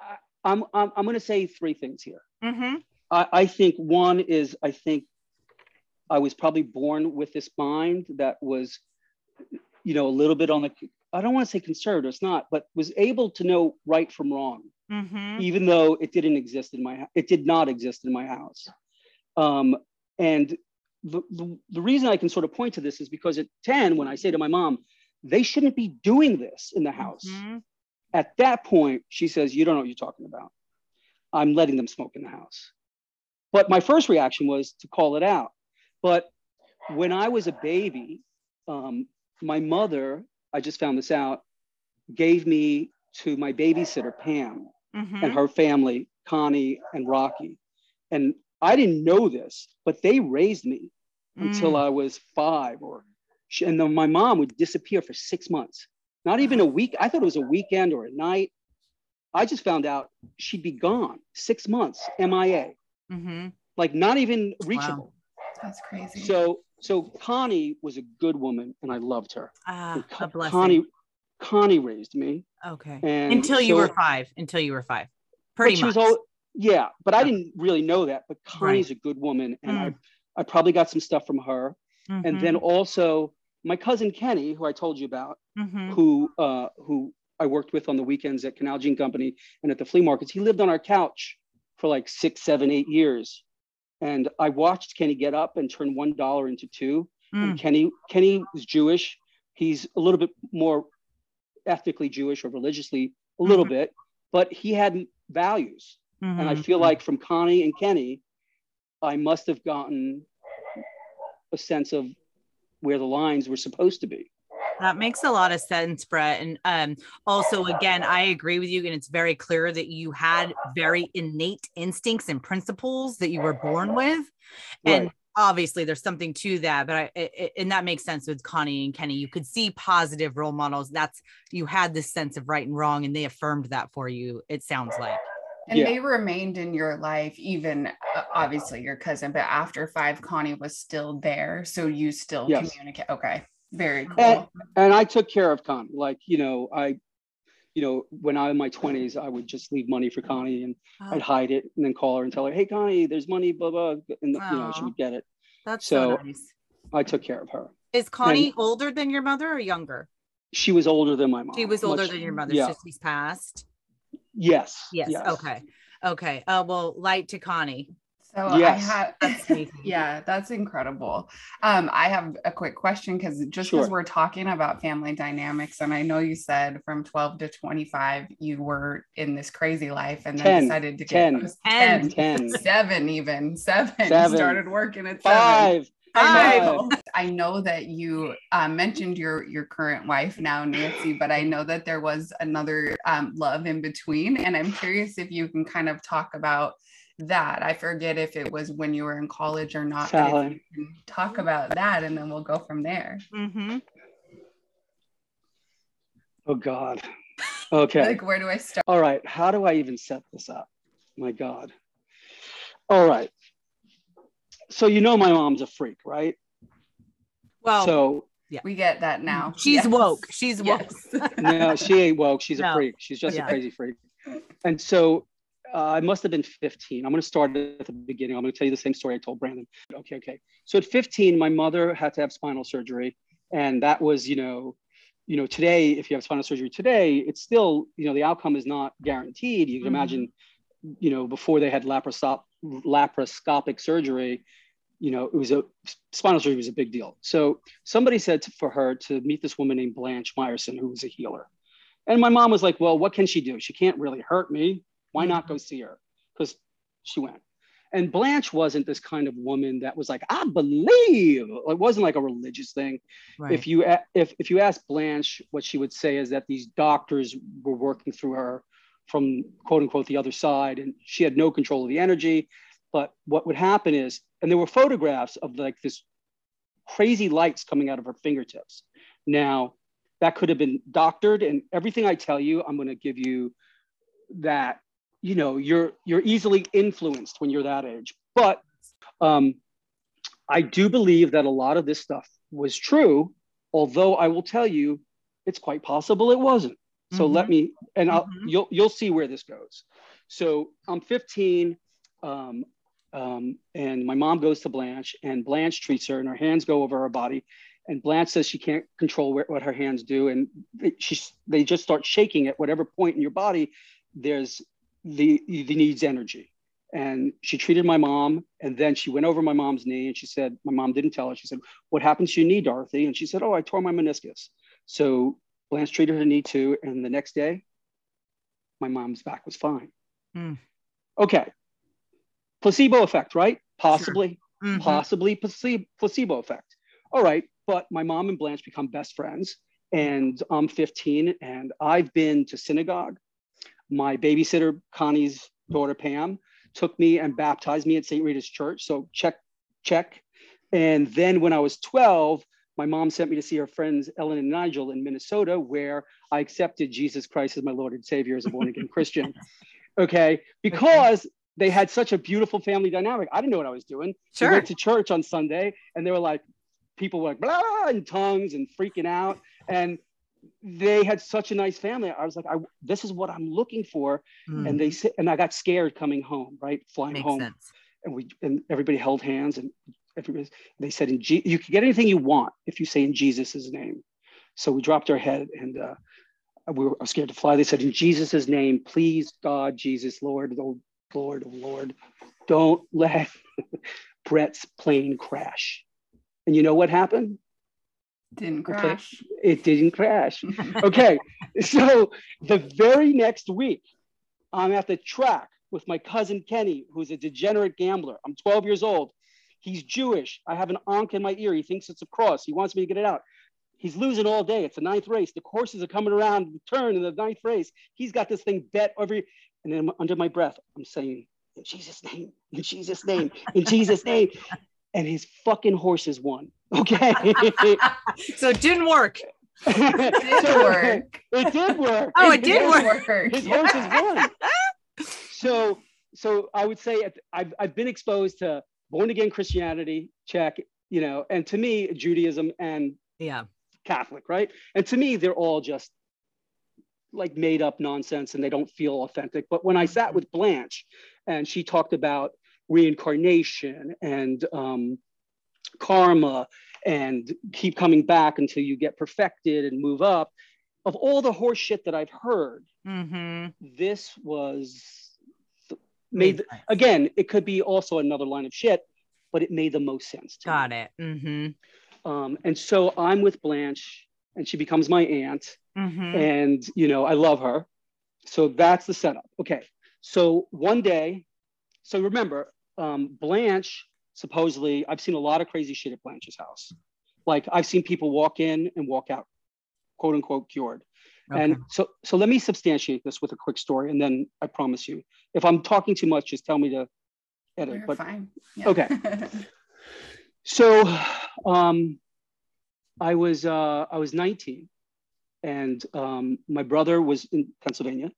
I, I'm I'm I'm going to say three things here. Mhm. I, I think one is I think I was probably born with this mind that was, you know, a little bit on the I don't want to say conservative, it's not, but was able to know right from wrong, Mhm. even though it didn't exist in my it did not exist in my house. Um, and the, the, the reason I can sort of point to this is because at 10, when I say to my mom, they shouldn't be doing this in the house. Mhm. At that point, she says, You don't know what you're talking about. I'm letting them smoke in the house. But my first reaction was to call it out. But when I was a baby, um, my mother, I just found this out, gave me to my babysitter, Pam, Mhm. and her family, Connie and Rocky. And I didn't know this, but they raised me until Mm. I was five or and then my mom would disappear for six months. Not even a week. I thought it was a weekend or a night. I just found out she'd be gone six months, MIA, Mhm. like not even reachable. That's crazy. So so Connie was a good woman and I loved her. Ah, And a blessing. Connie Connie raised me. okay. Until you so- were five. Until you were five. Pretty she much. was all yeah, but I didn't really know that. But Connie's a good woman, and I I probably got some stuff from her. And then also my cousin Kenny, who I told you about, Mhm. who uh, who I worked with on the weekends at Canal Jean Company and at the flea markets. He lived on our couch for like six, seven, eight years. And I watched Kenny get up and turn one dollar into two. Mm. And Kenny Kenny is Jewish. He's a little bit more ethnically Jewish or religiously a little Mhm. bit, but he had values. And I Mhm. feel like from Connie and Kenny, I must have gotten a sense of where the lines were supposed to be. That makes a lot of sense, Brett. And um, also, again, I agree with you. And it's very clear that you had very innate instincts and principles that you were born with. And Right. obviously, there's something to that. But I, it, it- and that makes sense with Connie and Kenny. You could see positive role models. That's you had this sense of right and wrong, and they affirmed that for you. It sounds like. And Yeah. they remained in your life, even uh, obviously your cousin, but after five, Connie was still there. So you still Yes. communicate. Okay. Very cool. And- and I took care of Connie. Like, you know, I, you know, when I was in my 20s, I would just leave money for Connie and I'd hide it and then call her and tell her, hey, Connie, there's money, blah, blah. And, you know, she would get it. That's so, so- nice. I took care of her. Is Connie older than your mother or younger? She was older than my mom. She was older much- than your mother. Yeah. So she's passed. Yes. Yes. Okay. Okay. Uh, well, light to Connie. So Yes. I have, *laughs* That's yeah, that's incredible. Um, I have a quick question because just because Sure. we're talking about family dynamics, and I know you said from 12 to 25, you were in this crazy life and then 10, decided to get 10, it was And 10, *laughs* seven even seven, Seven. started working at seven five. I Five. know. I know that you uh, mentioned your your current wife now, Nancy, but I know that there was another um, love in between, and I'm curious if you can kind of talk about that. I forget if it was when you were in college or not. but if you can talk about that, and then we'll go from there. Mm-hmm. Oh, God. *laughs* Okay. Like, where do I start? All right. How do I even set this up? My God. All right. So, you know, my mom's a freak, right? Well, So, We get that now. she's Yes. woke. She's woke. Yes. *laughs* no, she ain't woke. She's No. a freak. She's just Yeah. a crazy freak. And so uh, I must have been 15. I'm going to start at the beginning. I'm going to tell you the same story I told Brandon. Okay, okay. So at 15, my mother had to have spinal surgery, and that was, you know, you know, today if you have spinal surgery today, it's still, you know, the outcome is not guaranteed. You can Mhm. imagine, you know, before they had laparoscop- laparoscopic surgery, you know, it was a spinal surgery was a big deal. So somebody said to, for her to meet this woman named Blanche Meyerson, who was a healer. And my mom was like, well, what can she do? She can't really hurt me. Why hmm. not go see her? Because she went. And Blanche wasn't this kind of woman that was like, I believe. It wasn't like a religious thing. Right. If you if if you ask Blanche, what she would say is that these doctors were working through her from quote unquote the other side, and she had no control of the energy. But what would happen is, and there were photographs of like this crazy lights coming out of her fingertips. Now, that could have been doctored, and everything I tell you, I'm going to give you that you know you're you're easily influenced when you're that age. But um, I do believe that a lot of this stuff was true, although I will tell you, it's quite possible it wasn't. So let me, and I'll, Mhm. you'll you'll see where this goes. So I'm 15, um, um, and my mom goes to Blanche, and Blanche treats her, and her hands go over her body, and Blanche says she can't control where, what her hands do, and they, she, they just start shaking at whatever point in your body there's the the needs energy. And she treated my mom, and then she went over my mom's knee, and she said, my mom didn't tell her. She said, "What happened to your knee, Dorothy?" And she said, "Oh, I tore my meniscus." So Blanche treated her knee too, and the next day, my mom's back was fine. Hmm. Okay. Placebo effect, right? Possibly, Mhm. possibly placebo, placebo effect. All right, but my mom and Blanche become best friends, and I'm 15, and I've been to synagogue. My babysitter, Connie's daughter Pam, took me and baptized me at St. Rita's Church. So check, check. And then when I was 12, my mom sent me to see her friends Ellen and Nigel in Minnesota, where I accepted Jesus Christ as my Lord and Savior as a born again Christian. *laughs* Okay, because they had such a beautiful family dynamic. I didn't know what I was doing. Sure. We went to church on Sunday, and they were like, people were like blah in tongues and freaking out, and they had such a nice family. I was like, I, this is what I'm looking for. Mm, And they said, and I got scared coming home, right, flying makes home sense. and we and everybody held hands and everybody they said in G, you can get anything you want if you say in Jesus' name. So we dropped our head and uh, we were scared to fly. They said in Jesus' name, please God, Jesus, Lord, oh Lord, oh Lord, don't let *laughs* Brett's plane crash. And you know what happened? Didn't Okay. crash. It didn't crash. *laughs* Okay, so the very next week, I'm at the track with my cousin Kenny, who's a degenerate gambler. I'm 12 years old. He's Jewish. I have an ankh in my ear. He thinks it's a cross. He wants me to get it out. He's losing all day. It's the ninth race. The horses are coming around the turn in the ninth race. He's got this thing bet every, and then under my breath, I'm saying, in Jesus' name, in Jesus' name, in Jesus' name. And his fucking horses won. Okay. *laughs* So it didn't work. It did So- work. It did work. Oh, it did work. His horses won. So, so I would say at- I've, I've been exposed to born again Christianity, check, you know, and to me, Judaism and Yeah. Catholic, right? And to me, they're all just like made up nonsense and they don't feel authentic. But when I sat with Blanche and she talked about reincarnation and um, karma and keep coming back until you get perfected and move up, of all the horse shit that I've heard, Mm-hmm. this was made again, it could be also another line of shit, but it made the most sense. To me. Got it. Mm-hmm. Um, and so I'm with Blanche, and she becomes my aunt, Mm-hmm. and you know I love her. So that's the setup. Okay. So one day, so remember, um, Blanche supposedly I've seen a lot of crazy shit at Blanche's house. Like I've seen people walk in and walk out, quote unquote cured. And so, so let me substantiate this with a quick story, and then I promise you, if I'm talking too much, just tell me to edit. You're but fine. Yeah. Okay. *laughs* So um, I was uh, I was 19, and um, my brother was in Pennsylvania,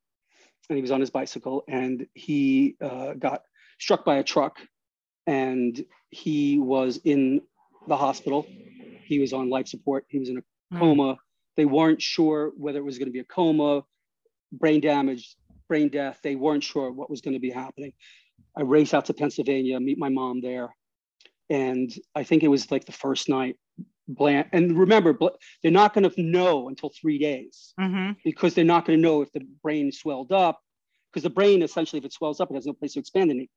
and he was on his bicycle, and he uh, got struck by a truck, and he was in the hospital. He was on life support. He was in a Mm. coma. They weren't sure whether it was going to be a coma, brain damage, brain death. They weren't sure what was going to be happening. I race out to Pennsylvania, meet my mom there, and I think it was like the first night. Bland, and remember, Bl- they're not going to know until three days Mm-hmm. because they're not going to know if the brain swelled up. Because the brain, essentially, if it swells up, it has no place to expand, and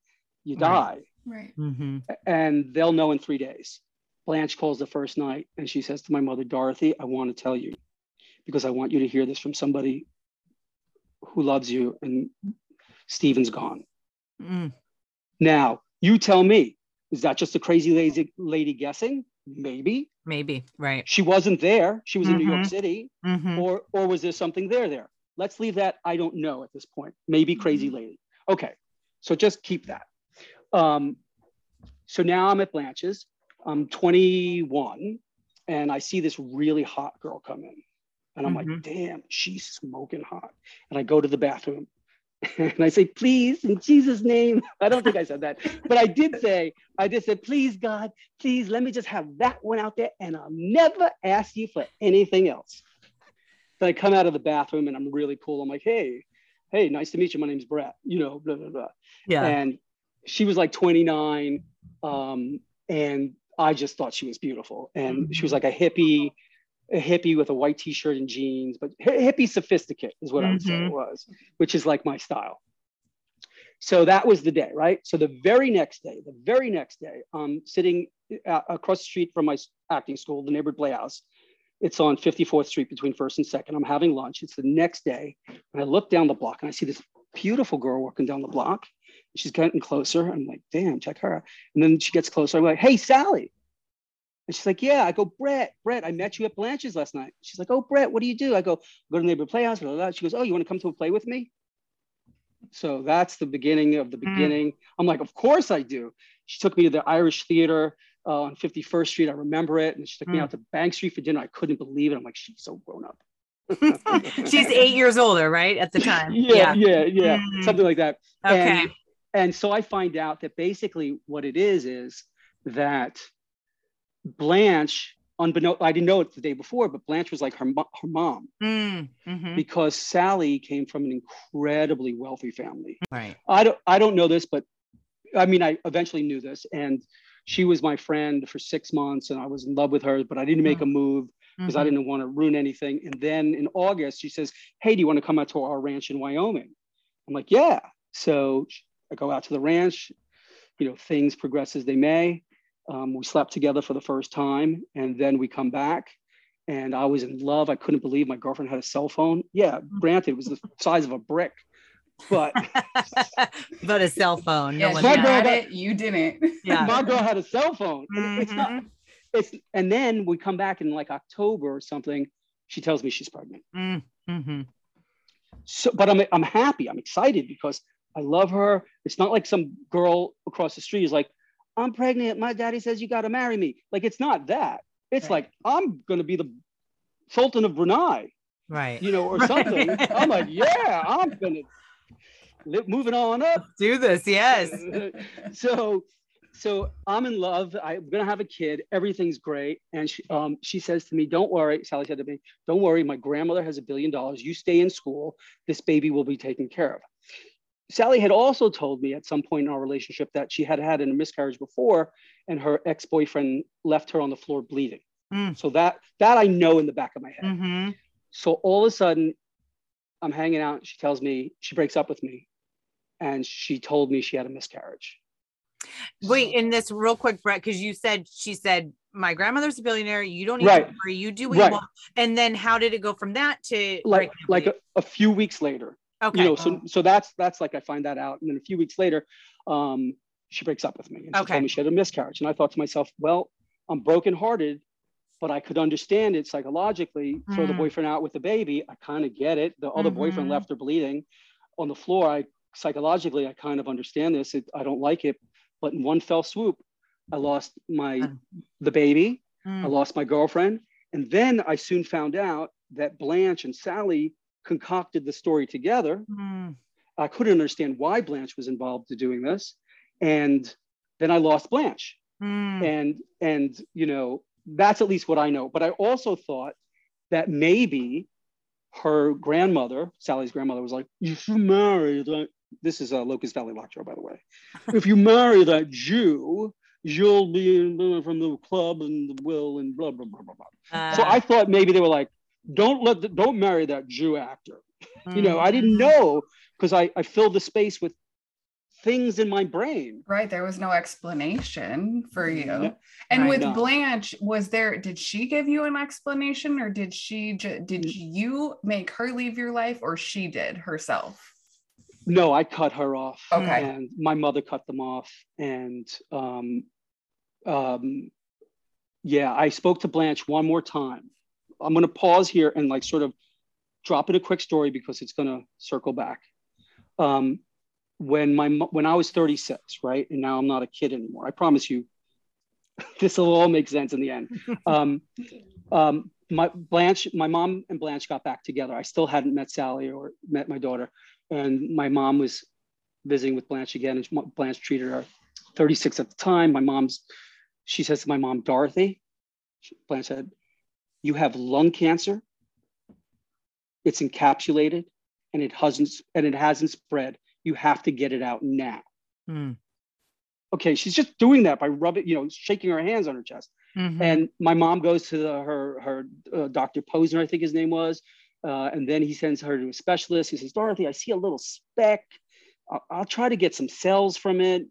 you die. right. Mm-hmm. And they'll know in three days. Blanche calls the first night, and she says to my mother, Dorothy, I want to tell you because I want you to hear this from somebody who loves you, and Stephen's gone. Mm. Now, you tell me, is that just a crazy lazy lady guessing? Maybe Maybe. Right. she wasn't there. She was in New York Mhm. City, Mm-hmm. or or was there something there there? Let's leave that. I don't know at this point. Maybe crazy lady. Okay, so just keep that. Um, so now I'm at Blanche's. I'm 21, and I see this really hot girl come in, and I'm like, Mhm. damn, she's smoking hot. And I go to the bathroom, *laughs* and I say, please, in Jesus' name. *laughs* I don't think I said that, but I did say, I just said, please, God, please let me just have that one out there, and I'll never ask you for anything else. Then I come out of the bathroom, and I'm really cool. I'm like, hey, hey, nice to meet you. My name's Brett. You know, blah blah blah. Yeah. And she was like 29, um, and I just thought she was beautiful. And she was like a hippie, a hippie with a white t-shirt and jeans, but hippie sophisticate is what I would say it Mhm. was, which is like my style. So that was the day, right? So the very next day, the very next day, I'm sitting across the street from my acting school, the neighborhood playhouse. It's on 54th Street between First and Second. I'm having lunch. It's the next day, and I look down the block and I see this beautiful girl walking down the block. She's getting closer. I'm like, damn, check her out. And then she gets closer. I'm like, hey, Sally. And she's like, yeah. I go, Brett, Brett, I met you at Blanche's last night. She's like, oh, Brett, what do you do? I go, go to the neighborhood playhouse. Blah, blah, blah. She goes, oh, you want to come to a play with me? So that's the beginning of the Mm. beginning. I'm like, of course I do. She took me to the Irish Theater uh, on 51st Street. I remember it. And she took me Mm. out to Bank Street for dinner. I couldn't believe it. I'm like, she's so grown up. *laughs* She's eight years older, right? At the time. *laughs* yeah, yeah, yeah, Mm. something like that. Okay. And, and so I find out that basically what it is is that Blanche, unbeknownst, I didn't know it the day before, but Blanche was like her, her mom Mm, mhm. because Sally came from an incredibly wealthy family. Right. I don't, I don't know this, but I mean, I eventually knew this. And she was my friend for six months and I was in love with her, but I didn't make a move because I Mhm. didn't want to ruin anything. And then in August, she says, Hey, do you want to come out to our ranch in Wyoming? I'm like, Yeah. So I go out to the ranch, you know, things progress as they may. Um, we slept together for the first time and then we come back and I was in love. I couldn't believe my girlfriend had a cell phone. Yeah, granted, it was the size of a brick, but *laughs* but a cell phone. No Yeah, one My had. girl had it. You didn't. Yeah. my girl had a cell phone. And It's not, Mhm. it's, and then we come back in like October or something. She tells me she's pregnant. Mm, mhm. so but I'm I'm happy. I'm excited because I love her. It's not like some girl across the street is like, I'm pregnant. My daddy says you got to marry me. Like it's not that. It's Right. like I'm gonna be the Sultan of Brunei, Right. you know, or *laughs* Right. something. I'm like, yeah, I'm gonna li- moving on up. Do this. Yes. *laughs* so so I'm in love. I'm gonna have a kid. Everything's great. And she um she says to me, Don't worry. Sally said to me, Don't worry, my grandmother has a billion dollars. You stay in school, this baby will be taken care of. Sally had also told me at some point in our relationship that she had had a miscarriage before and her ex-boyfriend left her on the floor bleeding. Mm. So that that I know in the back of my head. Mhm. So all of a sudden, I'm hanging out. She tells me she breaks up with me, and she told me she had a miscarriage. Wait, in this real quick, Brett, because you said she said my grandmother's a billionaire. You don't need Right. to worry. You do what Right. you want. And then how did it go from that to Like like a, a few weeks later? Okay? you know. So so that's that's like I find that out, and then a few weeks later, um, she breaks up with me, and she Okay. told me she had a miscarriage, and I thought to myself, well, I'm brokenhearted, but I could understand it psychologically. Throw the Mm. boyfriend out with the baby, I kind of get it. The other boyfriend Mhm. left her bleeding on the floor. I psychologically, I kind of understand this. It, I don't like it, but in one fell swoop, I lost my Mm. the baby. I Mm. lost my girlfriend. And then I soon found out that Blanche and Sally concocted the story together. Mm. I couldn't understand why Blanche was involved in doing this. And then I lost Blanche. Mm. And and you know, that's at least what I know. But I also thought that maybe her grandmother, Sally's grandmother, was like, if you marry that, this is a Locust Valley Lockjaw, by the way. *laughs* if you marry that Jew, you'll be from the club and the will and blah blah blah blah blah. so Uh, I thought maybe they were like, don't let the, don't marry that Jew actor. *laughs* You know, I didn't Mhm. know because I, I filled the space with things in my brain. Right. There was no explanation for you. No. And Right. with No. Blanche, was there, did she give you an explanation or did she, ju- did Mm. you make her leave your life or she did herself? No, I cut her off. Okay. And my mother cut them off. And um, um, yeah, I spoke to Blanche one more time. I'm going to pause here and like sort of drop in a quick story because it's going to circle back. Um, when my when I was 36, right, and now I'm not a kid anymore. I promise you, *laughs* this will all make sense in the end. *laughs* Um, um, my Blanche, my mom and Blanche got back together. I still hadn't met Sally or met my daughter, and my mom was visiting with Blanche again, and Blanche treated her 36 at the time. My mom's, she says to my mom, Dorothy, Blanche said, "You have lung cancer. It's encapsulated, and it hasn't and it hasn't spread. You have to get it out now." Mm. Okay, she's just doing that by rubbing, you know, shaking her hands on her chest. Mhm. And my mom goes to the, her her uh, Dr. Posner, I think his name was, uh, and then he sends her to a specialist. He says, Dorothy, I see a little speck. I'll, I'll try to get some cells from it.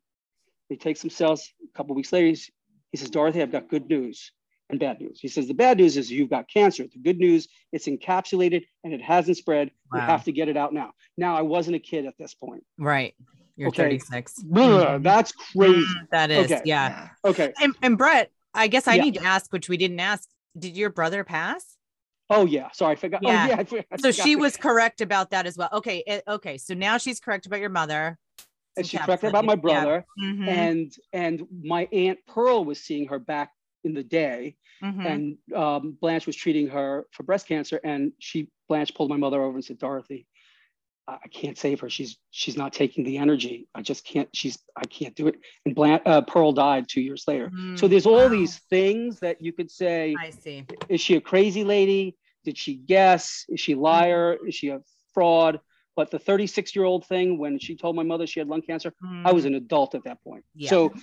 They take some cells. A couple weeks later, he says, Dorothy, I've got good news and bad news. He says, the bad news is you've got cancer. The good news, it's encapsulated and it hasn't spread. You have to get it out now. Now, I wasn't a kid at this point. right. You're Okay. 36. Ugh, *laughs* Mhm. That's crazy. Mm, That is, Okay. yeah. Okay. And, and Brett, I guess I Yeah. need to ask, which we didn't ask. Did your brother pass? Oh yeah, sorry, I forgot. Yeah. Oh yeah, I forgot- So she was correct about that as well. Okay. it- okay. So now she's correct about your mother. and she's correct about my on it. Yeah. brother. Mhm, And and my aunt Pearl was seeing her back in the day, mhm. and um, Blanche was treating her for breast cancer, and she Blanche pulled my mother over and said, Dorothy, I, I can't save her. She's she's not taking the energy. I just can't. She's I can't do it. And Blanche, uh, Pearl died two years later. So Mm, there's all wow. these things that you could say. I see. is she a crazy lady? Did she guess? Is she a liar? Is she a fraud? But the 36 year old thing, when she told my mother she had lung cancer, I was Mm, an adult at that point. Yeah. So,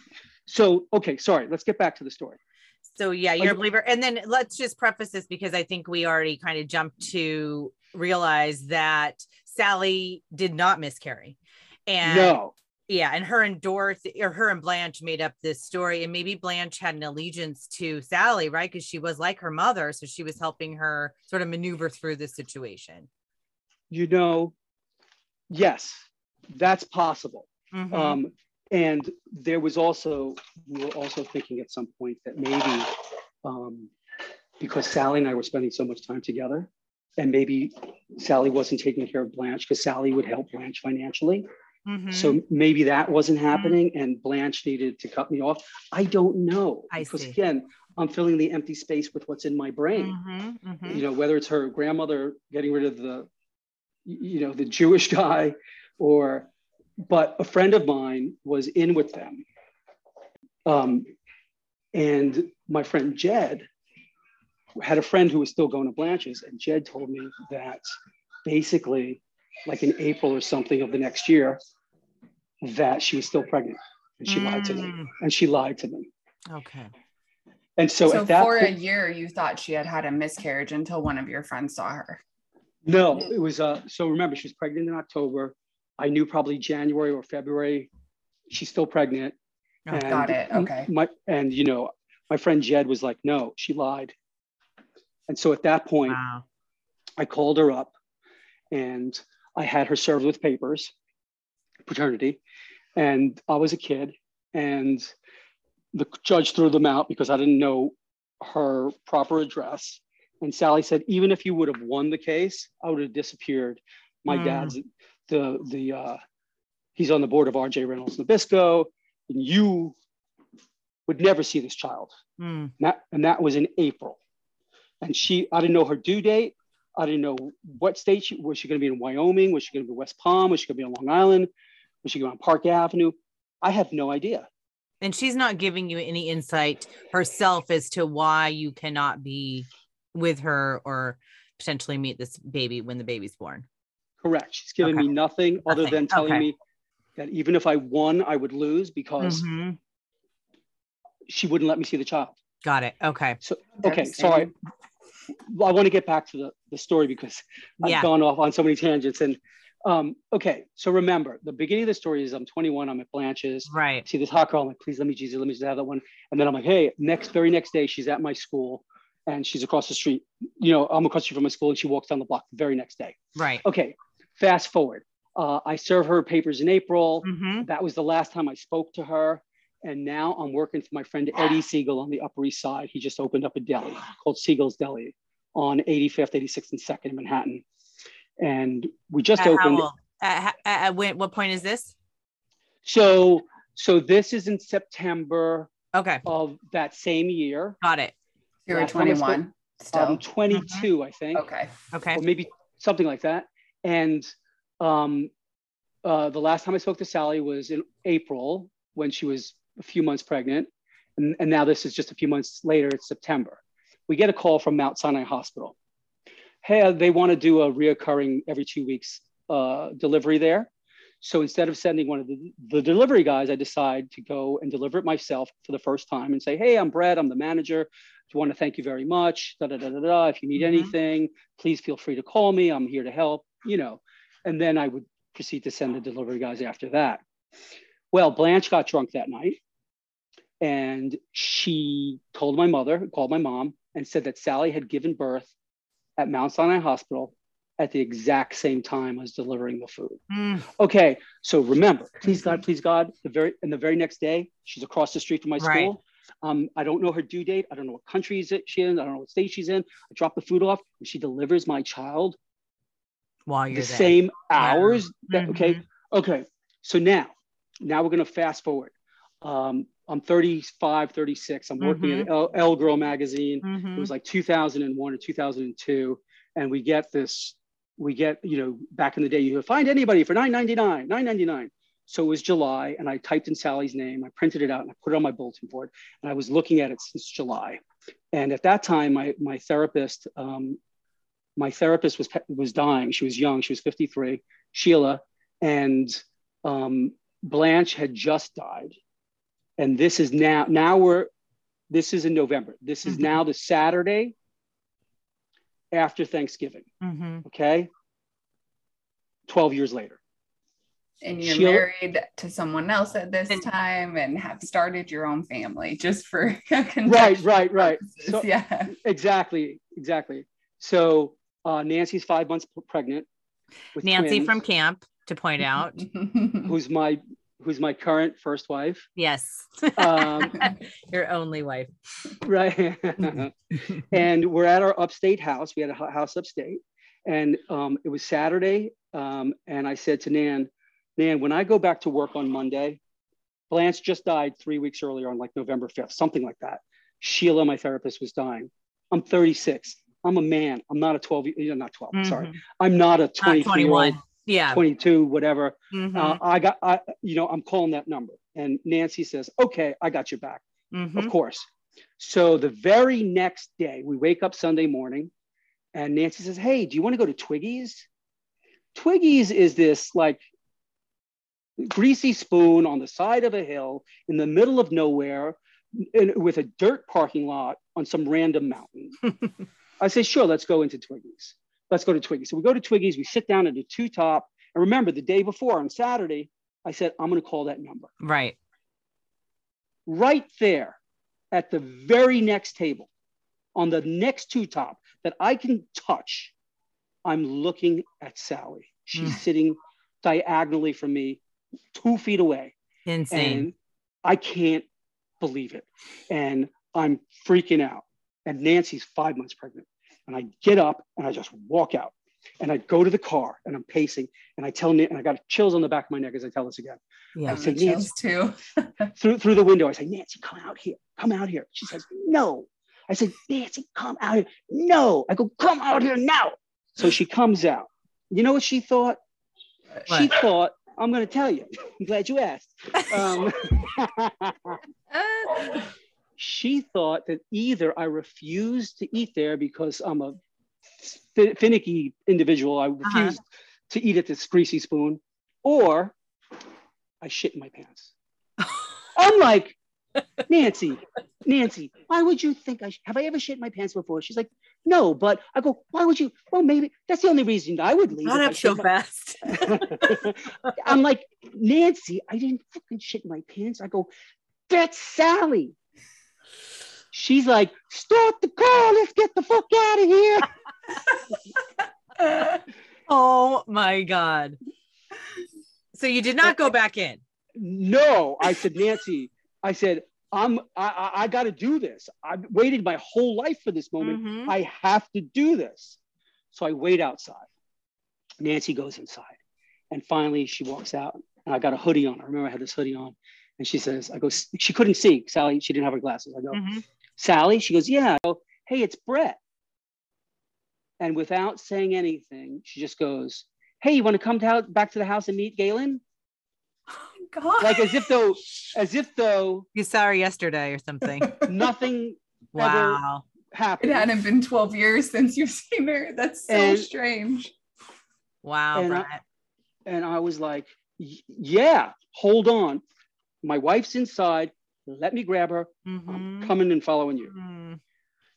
so okay, sorry. Let's get back to the story. So yeah, you're a believer. And then let's just preface this because I think we already kind of jumped to realize that Sally did not miscarry. And no, yeah, and her and Dorothy or her and Blanche made up this story. And maybe Blanche had an allegiance to Sally, right? Because she was like her mother. So she was helping her sort of maneuver through the situation. you know, yes, that's possible. Mhm. Um, and there was also, we were also thinking at some point that maybe um, because Sally and I were spending so much time together, and maybe Sally wasn't taking care of Blanche because Sally would help Blanche financially. Mhm. So maybe that wasn't happening and Blanche needed to cut me off. I don't know. I because see. again, I'm filling the empty space with what's in my brain. Mhm, mhm. You know, whether it's her grandmother getting rid of the, you know, the Jewish guy or, but a friend of mine was in with them. Um, and my friend Jed had a friend who was still going to Blanche's, and Jed told me that basically, like in April or something of the next year, that she was still pregnant. And she lied to me. Mm, And she lied to me. Okay. And so, So, at that for a year, you thought she had had a miscarriage until one of your friends saw her. no, it was uh so remember she was pregnant in October. I knew probably January or February. She's still pregnant. Oh, and got it. Okay. My and you know, my friend Jed was like, no, she lied. And so at that point, Wow. I called her up and I had her served with papers, paternity, and I was a kid. And the judge threw them out because I didn't know her proper address. And Sally said, even if you would have won the case, I would have disappeared. My Mm. dad's the the uh, he's on the board of RJ Reynolds Nabisco, and you would never see this child. Mm, And that, and that was in April. And she, I didn't know her due date. I didn't know what state she was. She going to be in Wyoming? Was she going to be West Palm? Was she going to be on Long Island? Was she going on Park Avenue? I have no idea. And she's not giving you any insight herself as to why you cannot be with her or potentially meet this baby when the baby's born. Correct. She's giving Okay. me nothing, other than telling Okay. me that even if I won, I would lose because Mhm. she wouldn't let me see the child. Got it. Okay. So, okay, sorry. I want to get back to the, the story because I've Yeah. gone off on so many tangents. And um, okay, so remember, the beginning of the story is I'm 21, I'm at Blanche's. Right. see this hot girl. I'm like, please let me Jesus, let me just have that one. And then I'm like, hey, next very next day, she's at my school and she's across the street. You know, I'm across the street from my school and she walks down the block the very next day. Right. Okay, fast forward. Uh, I serve her papers in April. hmm That was the last time I spoke to her. And now I'm working for my friend Eddie Siegel on the Upper East Side. He just opened up a deli called Siegel's Deli on 85th, 86th, and 2nd in Manhattan. And we just At how opened. At, at, at what point is this? So, so this is in September Okay. of that same year. Got it. You were I spoke- 21 still. um, 22, I think, okay. Okay. or maybe something like that. And um, uh, the last time I spoke to Sally was in April when she was a few months pregnant. And, and now this is just a few months later, it's September. We get a call from Mount Sinai Hospital. Hey, uh, they want to do a reoccurring every two weeks uh, delivery there. So instead of sending one of the, the delivery guys, I decide to go and deliver it myself for the first time and say, Hey, I'm Brett, I'm the manager. I want to thank you very much. Da, da, da, da, da. If you need Mhm. anything, please feel free to call me. I'm here to help, you know. And then I would proceed to send the delivery guys after that. Well, Blanche got drunk that night and she told my mother, called my mom, and said that Sally had given birth at Mount Sinai Hospital at the exact same time as delivering the food. Mm, Okay, so remember, please God, please God, the very and the very next day, she's across the street from my Right. school. Um, I don't know her due date. I don't know what country she's in. I don't know what state she's in. I drop the food off and she delivers my child While you're the there. same hours. That, okay. Mhm. Okay. So now, now we're going to fast forward. Um, I'm 35, 36. I'm working Mm-hmm. at Elle, Elle Girl magazine. It was like 2001 or 2002. And we get this, we get, you know, back in the day, you could find anybody for 9.99, 9.99. So it was July and I typed in Sally's name. I printed it out and I put it on my bulletin board. And I was looking at it since July. And at that time, my, my therapist, um, my therapist was, was dying. She was young. She was 53, Sheila. And um, Blanche had just died. And this is now, now we're, this is in November. This is Mhm. now the Saturday after Thanksgiving. Mhm. Okay. 12 years later. And you're Sheila- married to someone else at this And- time and have started your own family just for *laughs* Right, right, right. So- yeah. Exactly, exactly. So uh, Nancy's five months pregnant. with Nancy twins, from camp to point *laughs* out. who's my who's my current first wife. Yes. Um, *laughs* Your only wife. right. *laughs* and we're at our upstate house. We had a house upstate, and um, it was Saturday. Um, and I said to Nan, Nan, when I go back to work on Monday, Blanche just died three weeks earlier on like November 5th, something like that. Sheila, my therapist, was dying. I'm 36. I'm a man. I'm not a 12, you know, not 12, sorry. Mhm. I'm not a Not 23 old, 21. Yeah. 22, whatever. Mhm. Uh, I got, I, you know, I'm calling that number. And Nancy says, okay, I got your back Mhm. of course. So the very next day, we wake up Sunday morning, and Nancy says, "Hey, do you want to go to Twiggy's?" Twiggy's is this like greasy spoon on the side of a hill in the middle of nowhere, in, with a dirt parking lot on some random mountain. *laughs* I say, "Sure, let's go into Twiggy's. Let's go to Twiggy's." So we go to Twiggy's. We sit down at a two top, and remember the day before on Saturday, I said, "I'm going to call that number." Right. right there at the very next table on the next two top that I can touch, I'm looking at Sally. She's Mm. sitting diagonally from me, two feet away. Insane. And I can't believe it. And I'm freaking out. And Nancy's five months pregnant. And I get up and I just walk out. And I go to the car and I'm pacing. And I tell Nan, and I got chills on the back of my neck as I tell this again. yeah. I said, have chills too. *laughs* through through the window. I say, Nancy, come out here. Come out here. She says, no. I said, Nancy, come out here. No. I go, come out here now. So she comes out. You know what she thought? She thought, I'm going to tell you. *laughs* I'm glad you asked. Um, *laughs* she thought that either I refused to eat there because I'm a fi- finicky individual. I uh-huh. refused to eat at this greasy spoon, or I shit in my pants. *laughs* I'm like, Nancy, Nancy, why would you think I sh- have I ever shit in my pants before? She's like, no, but I go, why would you? Well, maybe that's the only reason I would leave. Not up so fast. *laughs* I'm like, Nancy, I didn't fucking shit in my pants. I go, that's Sally. She's like, start the car. Let's get the fuck out of here. *laughs* Oh my God. So you did not go back in. No, I said, Nancy, I said, I'm, I, I, I got to do this. I've waited my whole life for this moment. Mhm. I have to do this. So I wait outside. Nancy goes inside. And finally she walks out and I got a hoodie on. I remember I had this hoodie on. And she says, I go, she couldn't see. Sally, she didn't have her glasses. I go, Mhm. Sally? She goes, Yeah. Go, hey, it's Brett. And without saying anything, she just goes, Hey, you want to come to, back to the house and meet Galen? *laughs* God. Like as if though, as if though You saw her yesterday or something. *laughs* nothing Wow. it happened. hadn't been 12 years since you've seen her. That's so And- strange. Wow, And I- Brett. And I was like, "Y- Yeah, hold on. My wife's inside. Let me grab her. I'm Mhm. coming and following you. Mhm.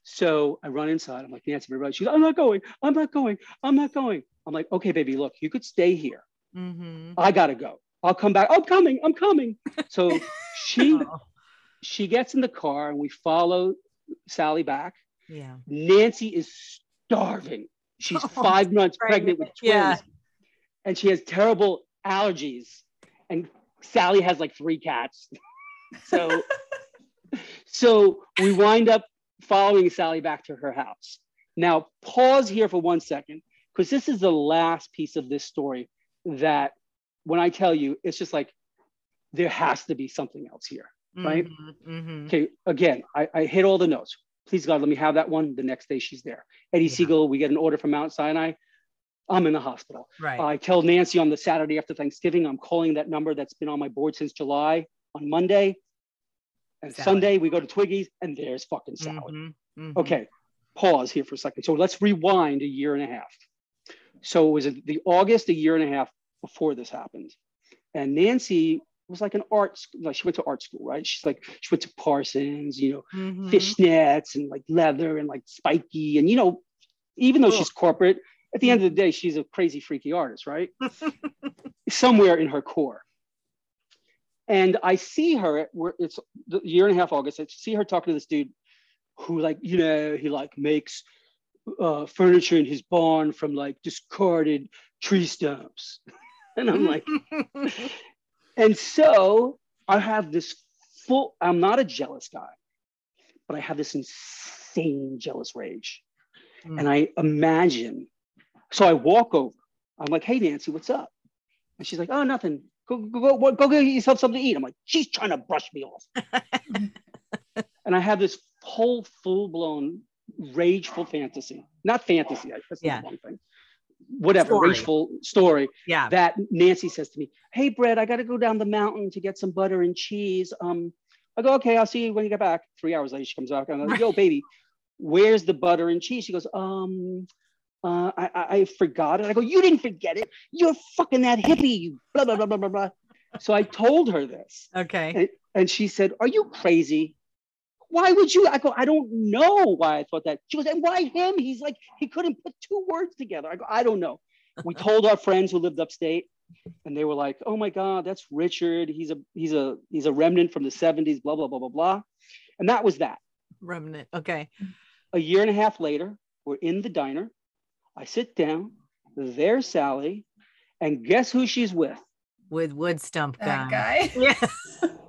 So I run inside. I'm like, Nancy, my brother. She's like, I'm not going. I'm not going. I'm not going. I'm like, okay, baby, look, you could stay here. Mhm. I gotta go. I'll come back. I'm coming. I'm coming. So *laughs* she Oh, she gets in the car and we follow Sally back. yeah. Nancy is starving. She's *laughs* Oh, five months pregnant with twins. Yeah. And she has terrible allergies. And Sally has like three cats. *laughs* So so we wind up following Sally back to her house. Now, pause here for one second, because this is the last piece of this story that when I tell you, it's just like there has to be something else here, right? Mhm, mhm. Okay, again, I, I hit all the notes. Please God, let me have that one. The next day she's there. Eddie Yeah. Siegel, we get an order from Mount Sinai. I'm in the hospital. Right. I tell Nancy on the Saturday after Thanksgiving, I'm calling that number that's been on my board since July on Monday. And Sally. Sunday we go to Twiggy's and there's fucking Sally. Mhm, mhm. Okay, pause here for a second. So let's rewind a year and a half. So it was the August a year and a half before this happened. And Nancy was like an art, like she went to art school, right? She's like, she went to Parsons, you know, Mhm. fishnets and like leather and like spiky. And, you know, even though Ugh. she's corporate, at the end of the day, she's a crazy, freaky artist, right? *laughs* Somewhere in her core. And I see her, it's the year and a half August, I see her talking to this dude who like, you know, he like makes uh, furniture in his barn from like discarded tree stumps. *laughs* And I'm like, *laughs* and so I have this full, I'm not a jealous guy, but I have this insane jealous rage. Mm. And I imagine, so I walk over. I'm like, hey, Nancy, what's up? And she's like, oh, nothing. Go, go, go, go get yourself something to eat. I'm like, she's trying to brush me off. *laughs* and I have this whole full blown rageful fantasy, not fantasy, I- that's Yeah. the wrong thing. Whatever, Story. rageful story yeah. that Nancy says to me, "Hey, Brett, I got to go down the mountain to get some butter and cheese." Um, I go, "Okay, I'll see you when you get back." Three hours later, she comes back. I'm like, "Yo, baby, where's the butter and cheese?" She goes, "Um, uh, I, I, forgot it." I go, "You didn't forget it. You're fucking that hippie." You blah blah blah blah blah blah. So I told her this, Okay. and she said, "Are you crazy?" Why would you? I go, I don't know why I thought that. She goes, and why him? He's like, he couldn't put two words together. I go, I don't know. We told our friends who lived upstate, and they were like, oh my God, that's Richard. He's a he's a he's a remnant from the 70s, blah, blah, blah, blah, blah. And that was that. Remnant. Okay. A year and a half later, we're in the diner. I sit down, there's Sally, and guess who she's with? With wood stump That guy. guy. *laughs*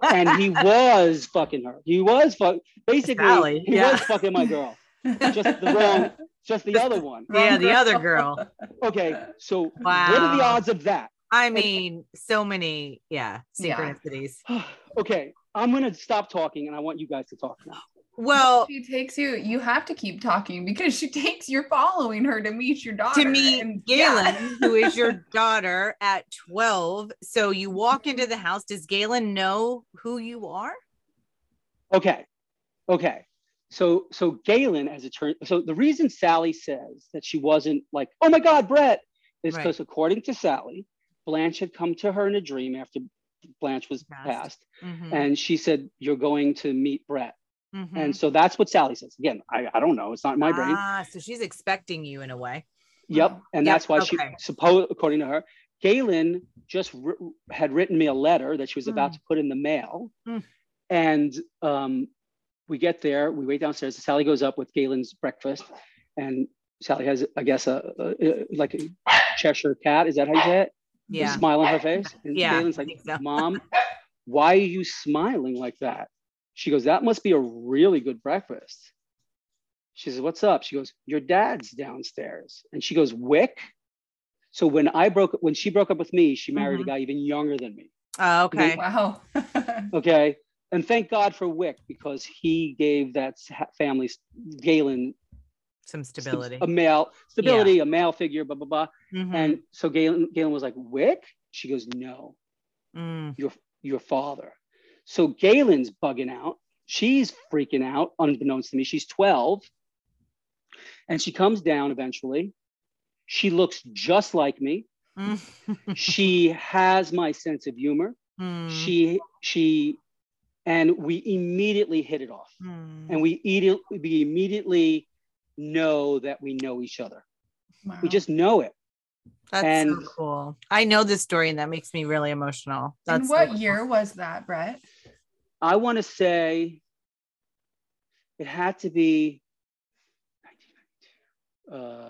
Yeah. And he was fucking her. He was fuck basically Sally, he yeah. was fucking my girl. Just the wrong, just the other one. Yeah, Wrong the other girl. Okay, so what are the odds of that? I mean, so many, yeah, Yeah. synchronicities. *sighs* okay, I'm gonna stop talking and I want you guys to talk now. Well, she takes you you have to keep talking because she *laughs* takes you're following her to meet your daughter to meet and- Galen, yeah. who is your *laughs* daughter at 12. So you walk into the house. Does Galen know who you are? Okay, okay. So so Galen, as it turns, so the reason Sally says that she wasn't like, oh my God, Brett, is Right. because according to Sally, Blanche had come to her in a dream after Blanche was Passed. passed, Mhm, and she said, "You're going to meet Brett." Mhm. And so that's what Sally says. Again, I, I don't know. It's not in my brain. Ah, so she's expecting you in a way. Yep. And Yep, that's why okay. she suppose according to her, Galen just wr- had written me a letter that she was about Mm. to put in the mail. Mm. And um, we get there, we wait downstairs. Sally goes up with Galen's breakfast, and Sally has, I guess, a, a, a- like a Cheshire cat. Is that how you say it? A Yeah. smile on her face. And Yeah, Galen's like, so. Mom, why are you smiling like that? She goes, That must be a really good breakfast. She says, What's up? She goes, Your dad's downstairs. And she goes, Wick. So when I broke when she broke up with me, she married Mhm. a guy even younger than me. Oh, okay. wow *laughs* Okay. And thank God for Wick because he gave that s- family Galen Some st- stability. a male stability, a male figure, blah blah blah. Mhm, And so Galen Galen was like, Wick? She goes, No, mm, your your father. So Galen's bugging out. She's freaking out, unbeknownst to me. She's 12. And she comes down eventually. She looks just like me. mm, She has my sense of humor. mm, She she and we immediately hit it off. mm. And we immediately we immediately know that we know each other. Wow. We just know it. That's and- so cool. I know this story, and that makes me really emotional. That's and so what cool. year was that brett I want to say it had to be. Uh,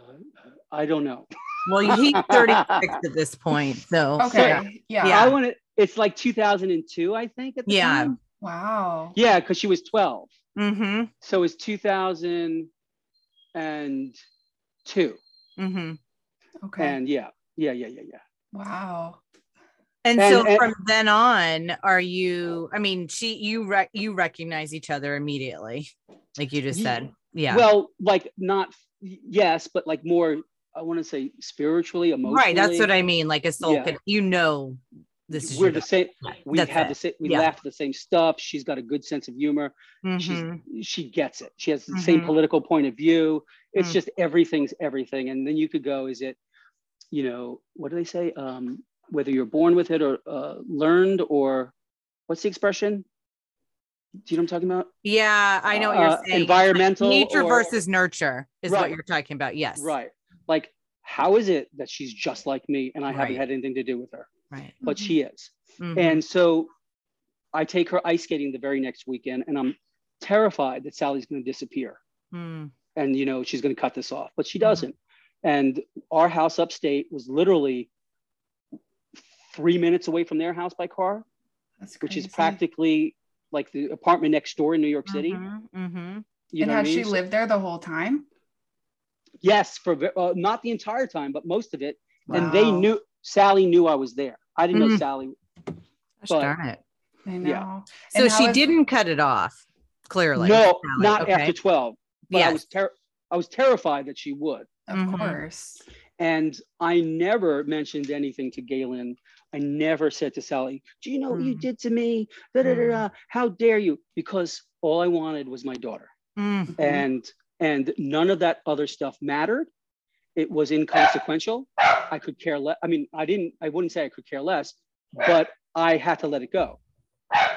I don't know. Well, he's 36 at this point, so okay yeah, Yeah. I want to. It's like 2002, I think. At the Yeah. time. Wow. Yeah, because she was 12. Mm-hmm. So it's was 2002. Mm-hmm. Okay. And yeah, yeah, yeah, yeah, yeah. wow. And, And- so and- from then on, are you? I mean, she you rec- you recognize each other immediately, like you just said. Yeah. Well, like not yes, but like more. I want to say spiritually, emotionally. right. That's what I mean. Like a soul. Yeah. Can, you know, this is We're the same. We That's have it. the same. We Yeah. laugh at the same stuff. She's got a good sense of humor. Mhm. She's she gets it. She has the same Mhm. political point of view. It's Mm. just everything's everything. And then you could go, is it, you know, what do they say? Um, whether you're born with it or uh, learned or what's the expression? Do you know what I'm talking about? Yeah, I know what you're Uh, saying. environmental nature or- versus nurture is what you're talking about. Yes. Right. Like, how is it that she's just like me and I haven't had anything to do with her, Right. but Mhm. she is. Mhm. And so I take her ice skating the very next weekend and I'm terrified that Sally's going to disappear. Mm. and you know she's going to cut this off but she Mhm. doesn't and our house upstate was literally three minutes away from their house by car That's which is practically like the apartment next door in new york city Mhm, mhm. you and know what I she mean? So- lived there the whole time? yes for ve- uh, not the entire time but most of it and they knew sally knew i was there i didn't know Mhm. sally Gosh But- darn it. I know. Yeah. So she is- didn't cut it off. Clearly. no Sally. not Okay. after 12 but i Yes. was ter- i was terrified that she would Of Mhm. course. And I never mentioned anything to Galen. I never said to Sally, Do you know what you Mm. did to me? Da, da, da, da. How dare you? Because all I wanted was my daughter. Mm. Mhm. And and none of that other stuff mattered. It was inconsequential. I could care less. I mean, I didn't, I wouldn't say I could care less, but I had to let it go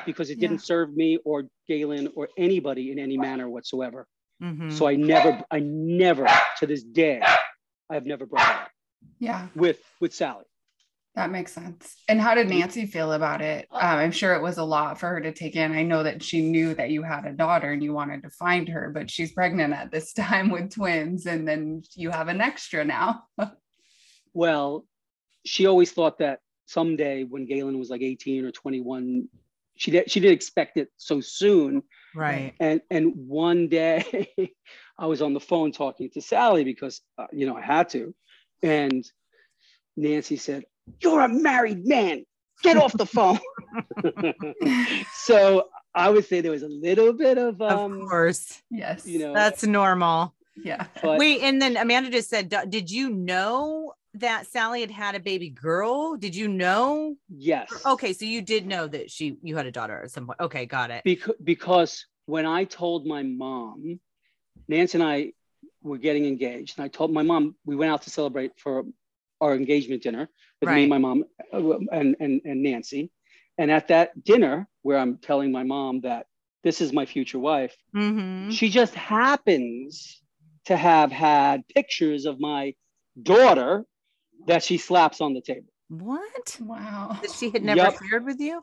because it didn't serve me or Galen or anybody in any manner whatsoever. Mhm. So I never, I never to this day, I've never brought it up Yeah, with with Sally. That makes sense. And how did Nancy feel about it? Um, I'm sure it was a lot for her to take in. I know that she knew that you had a daughter and you wanted to find her, but she's pregnant at this *laughs* time with twins, and then you have an extra now. *laughs* Well, she always thought that someday when Galen was like 18 or 21, she did, she didn't expect it so soon. Right. And and one day *laughs* I was on the phone talking to Sally because uh, you know I had to, and Nancy said, "You're a married man. Get off the phone." *laughs* so I would say there was a little bit of um, of course. yes. you know, That's normal. Yeah. but Wait, and then Amanda just said, Did you know that Sally had had a baby girl? Did you know? yes. Okay, so you did know that she you had a daughter at some point. Okay, got it. because because when I told my mom, Nancy and I were getting engaged, and I told my mom we went out to celebrate for our engagement dinner with me, my mom, uh, and and and Nancy, and at that dinner where I'm telling my mom that this is my future wife, hmm she just happens to have had pictures of my daughter that she slaps on the table. What? Wow. That she had never Yup. shared with you?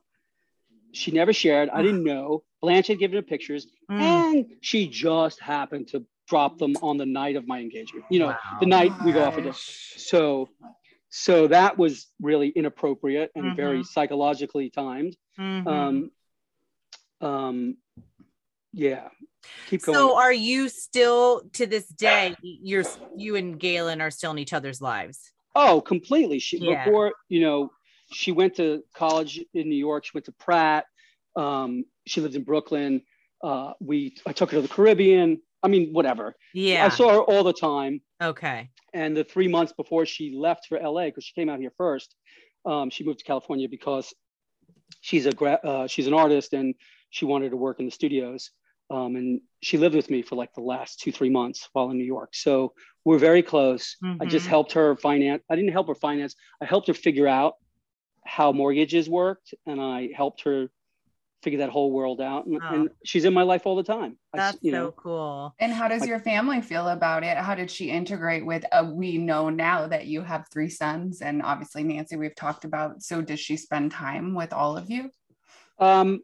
She never shared. I didn't know. Blanche had given her pictures. Mm. and she just happened to drop them on the night of my engagement. You know Wow. the night we go off a date. So so that was really inappropriate and very Mhm. psychologically timed. Mhm. um um yeah. Keep going. so are you still to this day you're you and Galen are still in each other's lives? oh completely. She Yeah. before you know she went to college in new york. She went to pratt. Um she lived in brooklyn. Uh we i took her to the caribbean i mean whatever Yeah. i saw her all the time okay. And the three months before she left for LA, because she came out here first, um, she moved to California because she's a gra- uh, she's an artist and she wanted to work in the studios. Um, and she lived with me for like the last two three months while in New York. So we're very close. I just Mhm. helped her finance. I didn't help her finance. I helped her figure out how mortgages worked, and I helped her figure that whole world out. And, Oh. and she's in my life all the time. I s- That's you so know, cool. And how does Like- your family feel about it? How did she integrate with? Uh, we know now that you have three sons, and obviously Nancy, we've talked about. So does she spend time with all of you? Um,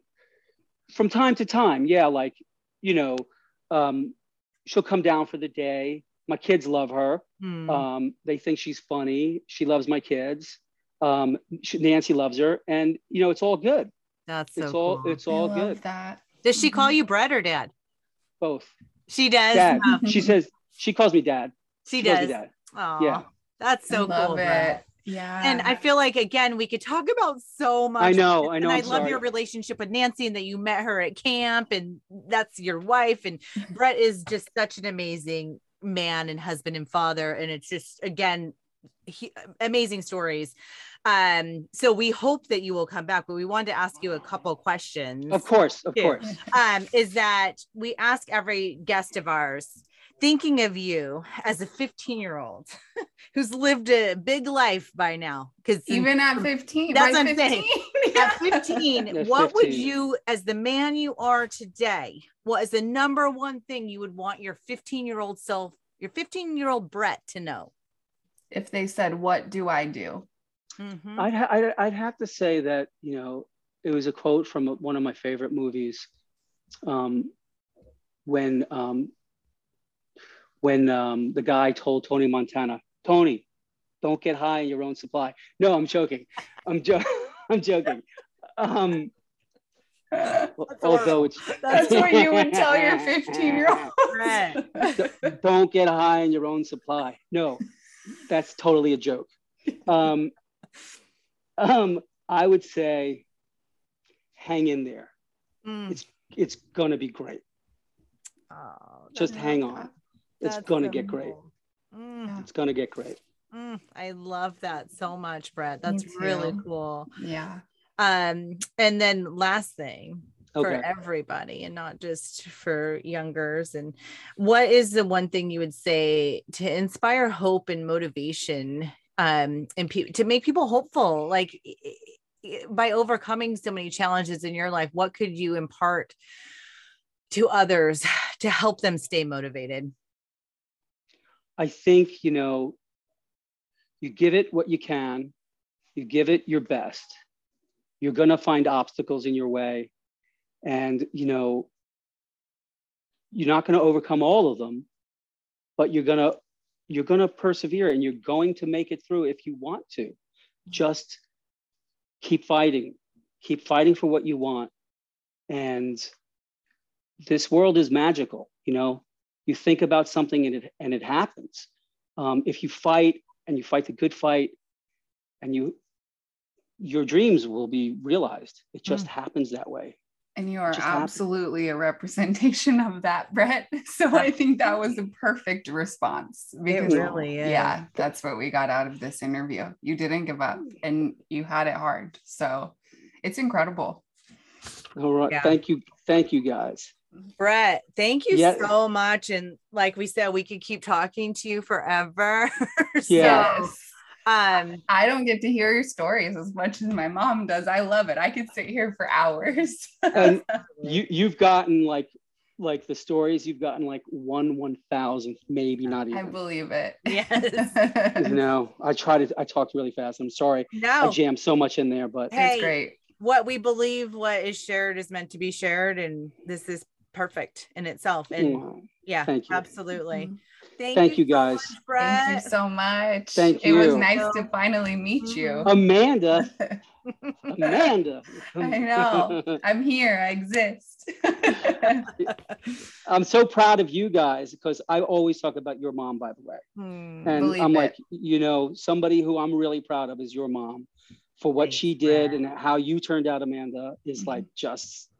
from time to time, yeah, like you know, um, she'll come down for the day. My kids love her. Hmm. Um, they think she's funny. She loves my kids. Um, she, Nancy loves her, and you know, it's all good. That's so it's all cool. it's all I good. that. Does she call Mhm. you Brett or Dad? Both. She does. Dad. Oh, She says she calls me dad. she calls me does. dad. Aw, Yeah. That's so I love cool. it. Brett. Yeah. And I feel like again we could talk about so much. I know, I know, And I I'm love sorry. your relationship with Nancy and that you met her at camp and that's your wife. And *laughs* Brett is just such an amazing man and husband and father. And it's just again he, amazing stories. Um, so we hope that you will come back, but we wanted to ask you a couple questions. Of course, of Yeah. course. um, is that we ask every guest of ours, thinking of you as a 15 year old *laughs* who's lived a big life by now. Because even at *laughs* 15. That's by what I'm saying. 15, *laughs* at 15, At what would you, as the man you are today, what is the number one thing you would want your 15 year old self, your 15 year old Brett to know? if they said, What do I do? Mhm. I'd, ha- I'd, I'd have to say that, you know, it was a quote from one of my favorite movies um, when, um, when um, the guy told Tony Montana, Tony, don't get high in your own supply. No, I'm joking. I'm, jo- *laughs* I'm joking. Um, although it's *laughs* That's what you would tell your 15 year old. Brett. *laughs* don't get high in your own supply. No, that's totally a joke. Um, um, I would say hang in there. Mm. It's it's gonna be great. Oh, Just hang on. that. It's that's gonna so get great. cool. Mm, It's gonna get great. mm, I love that so much, Brett. That's really cool. Yeah. Um, and then last thing for everybody and not just for youngers. And what is the one thing you would say to inspire hope and motivation um and pe- to make people hopeful like by overcoming so many challenges in your life what could you impart to others *sighs* to help them stay motivated I think you know. You give it what you can. You give it your best. You're gonna find obstacles in your way, and you know. You're not gonna overcome all of them, but you're gonna you're gonna persevere, and you're going to make it through if you want to. Just keep fighting, keep fighting for what you want, and this world is magical. You know, you think about something and it and it happens. Um, if you fight and you fight the good fight, and you your dreams will be realized. It just happens that way. And you are Just happy. absolutely a representation of that, Brett. *laughs* So I think that was a perfect response. It really is. Yeah, that's what we got out of this interview. You didn't give up mm. and you had it hard. So it's incredible. All right. Yeah. Thank you. Thank you guys. brett thank you Yeah. so much and like we said we could keep talking to you forever *laughs* Yeah. so um I don't get to hear your stories as much as my mom does. I love it. I could sit here for hours. And *laughs* you you've gotten like like the stories you've gotten like one one thousandth, maybe not even. I believe it. Yes. *laughs* no, I try to I talked really fast. I'm sorry. No, I no jammed so much in there, but Hey, it's great. what we believe what is shared is meant to be shared and this is perfect in itself and Wow. yeah Thank you. absolutely Mhm. Thank, Thank you, so guys. much, Brett. Thank you so much. Thank you. It was nice to finally meet you. Amanda. *laughs* Amanda. I know. I'm here. I exist. I'm so proud of you guys because I always talk about your mom, by the way. Hmm. And I'm it. like, you know, somebody who I'm really proud of is your mom for what Thanks, she did Brad. and how you turned out, Amanda, is Mhm. like just,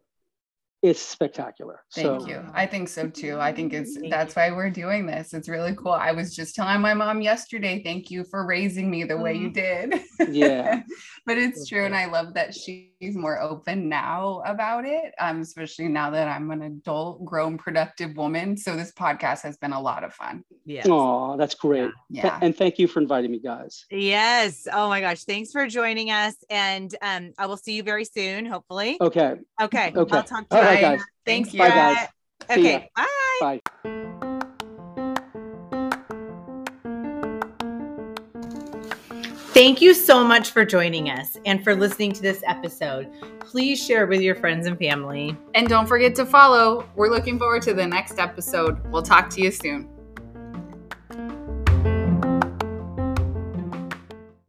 it's spectacular. Thank so, you. I think so too. I think it's that's why we're doing this. It's really cool. I was just telling my mom yesterday, thank you for raising me the way you mm-hmm. did. Yeah. *laughs* but it's true. And I love that she's more open now about it. Um, especially now that I'm an adult, grown, productive woman. So this podcast has been a lot of fun. Yeah. oh, that's great. Th- Yeah. And thank you for inviting me, guys. yes oh my gosh thanks for joining us and um i will see you very soon hopefully Okay. okay Okay. i'll talk to All you right, Bye. guys. thanks Thank you. Bye, guys. See ya. okay bye Bye. Thank you so much for joining us and for listening to this episode. Please share it with your friends and family. And don't forget to follow. We're looking forward to the next episode. We'll talk to you soon.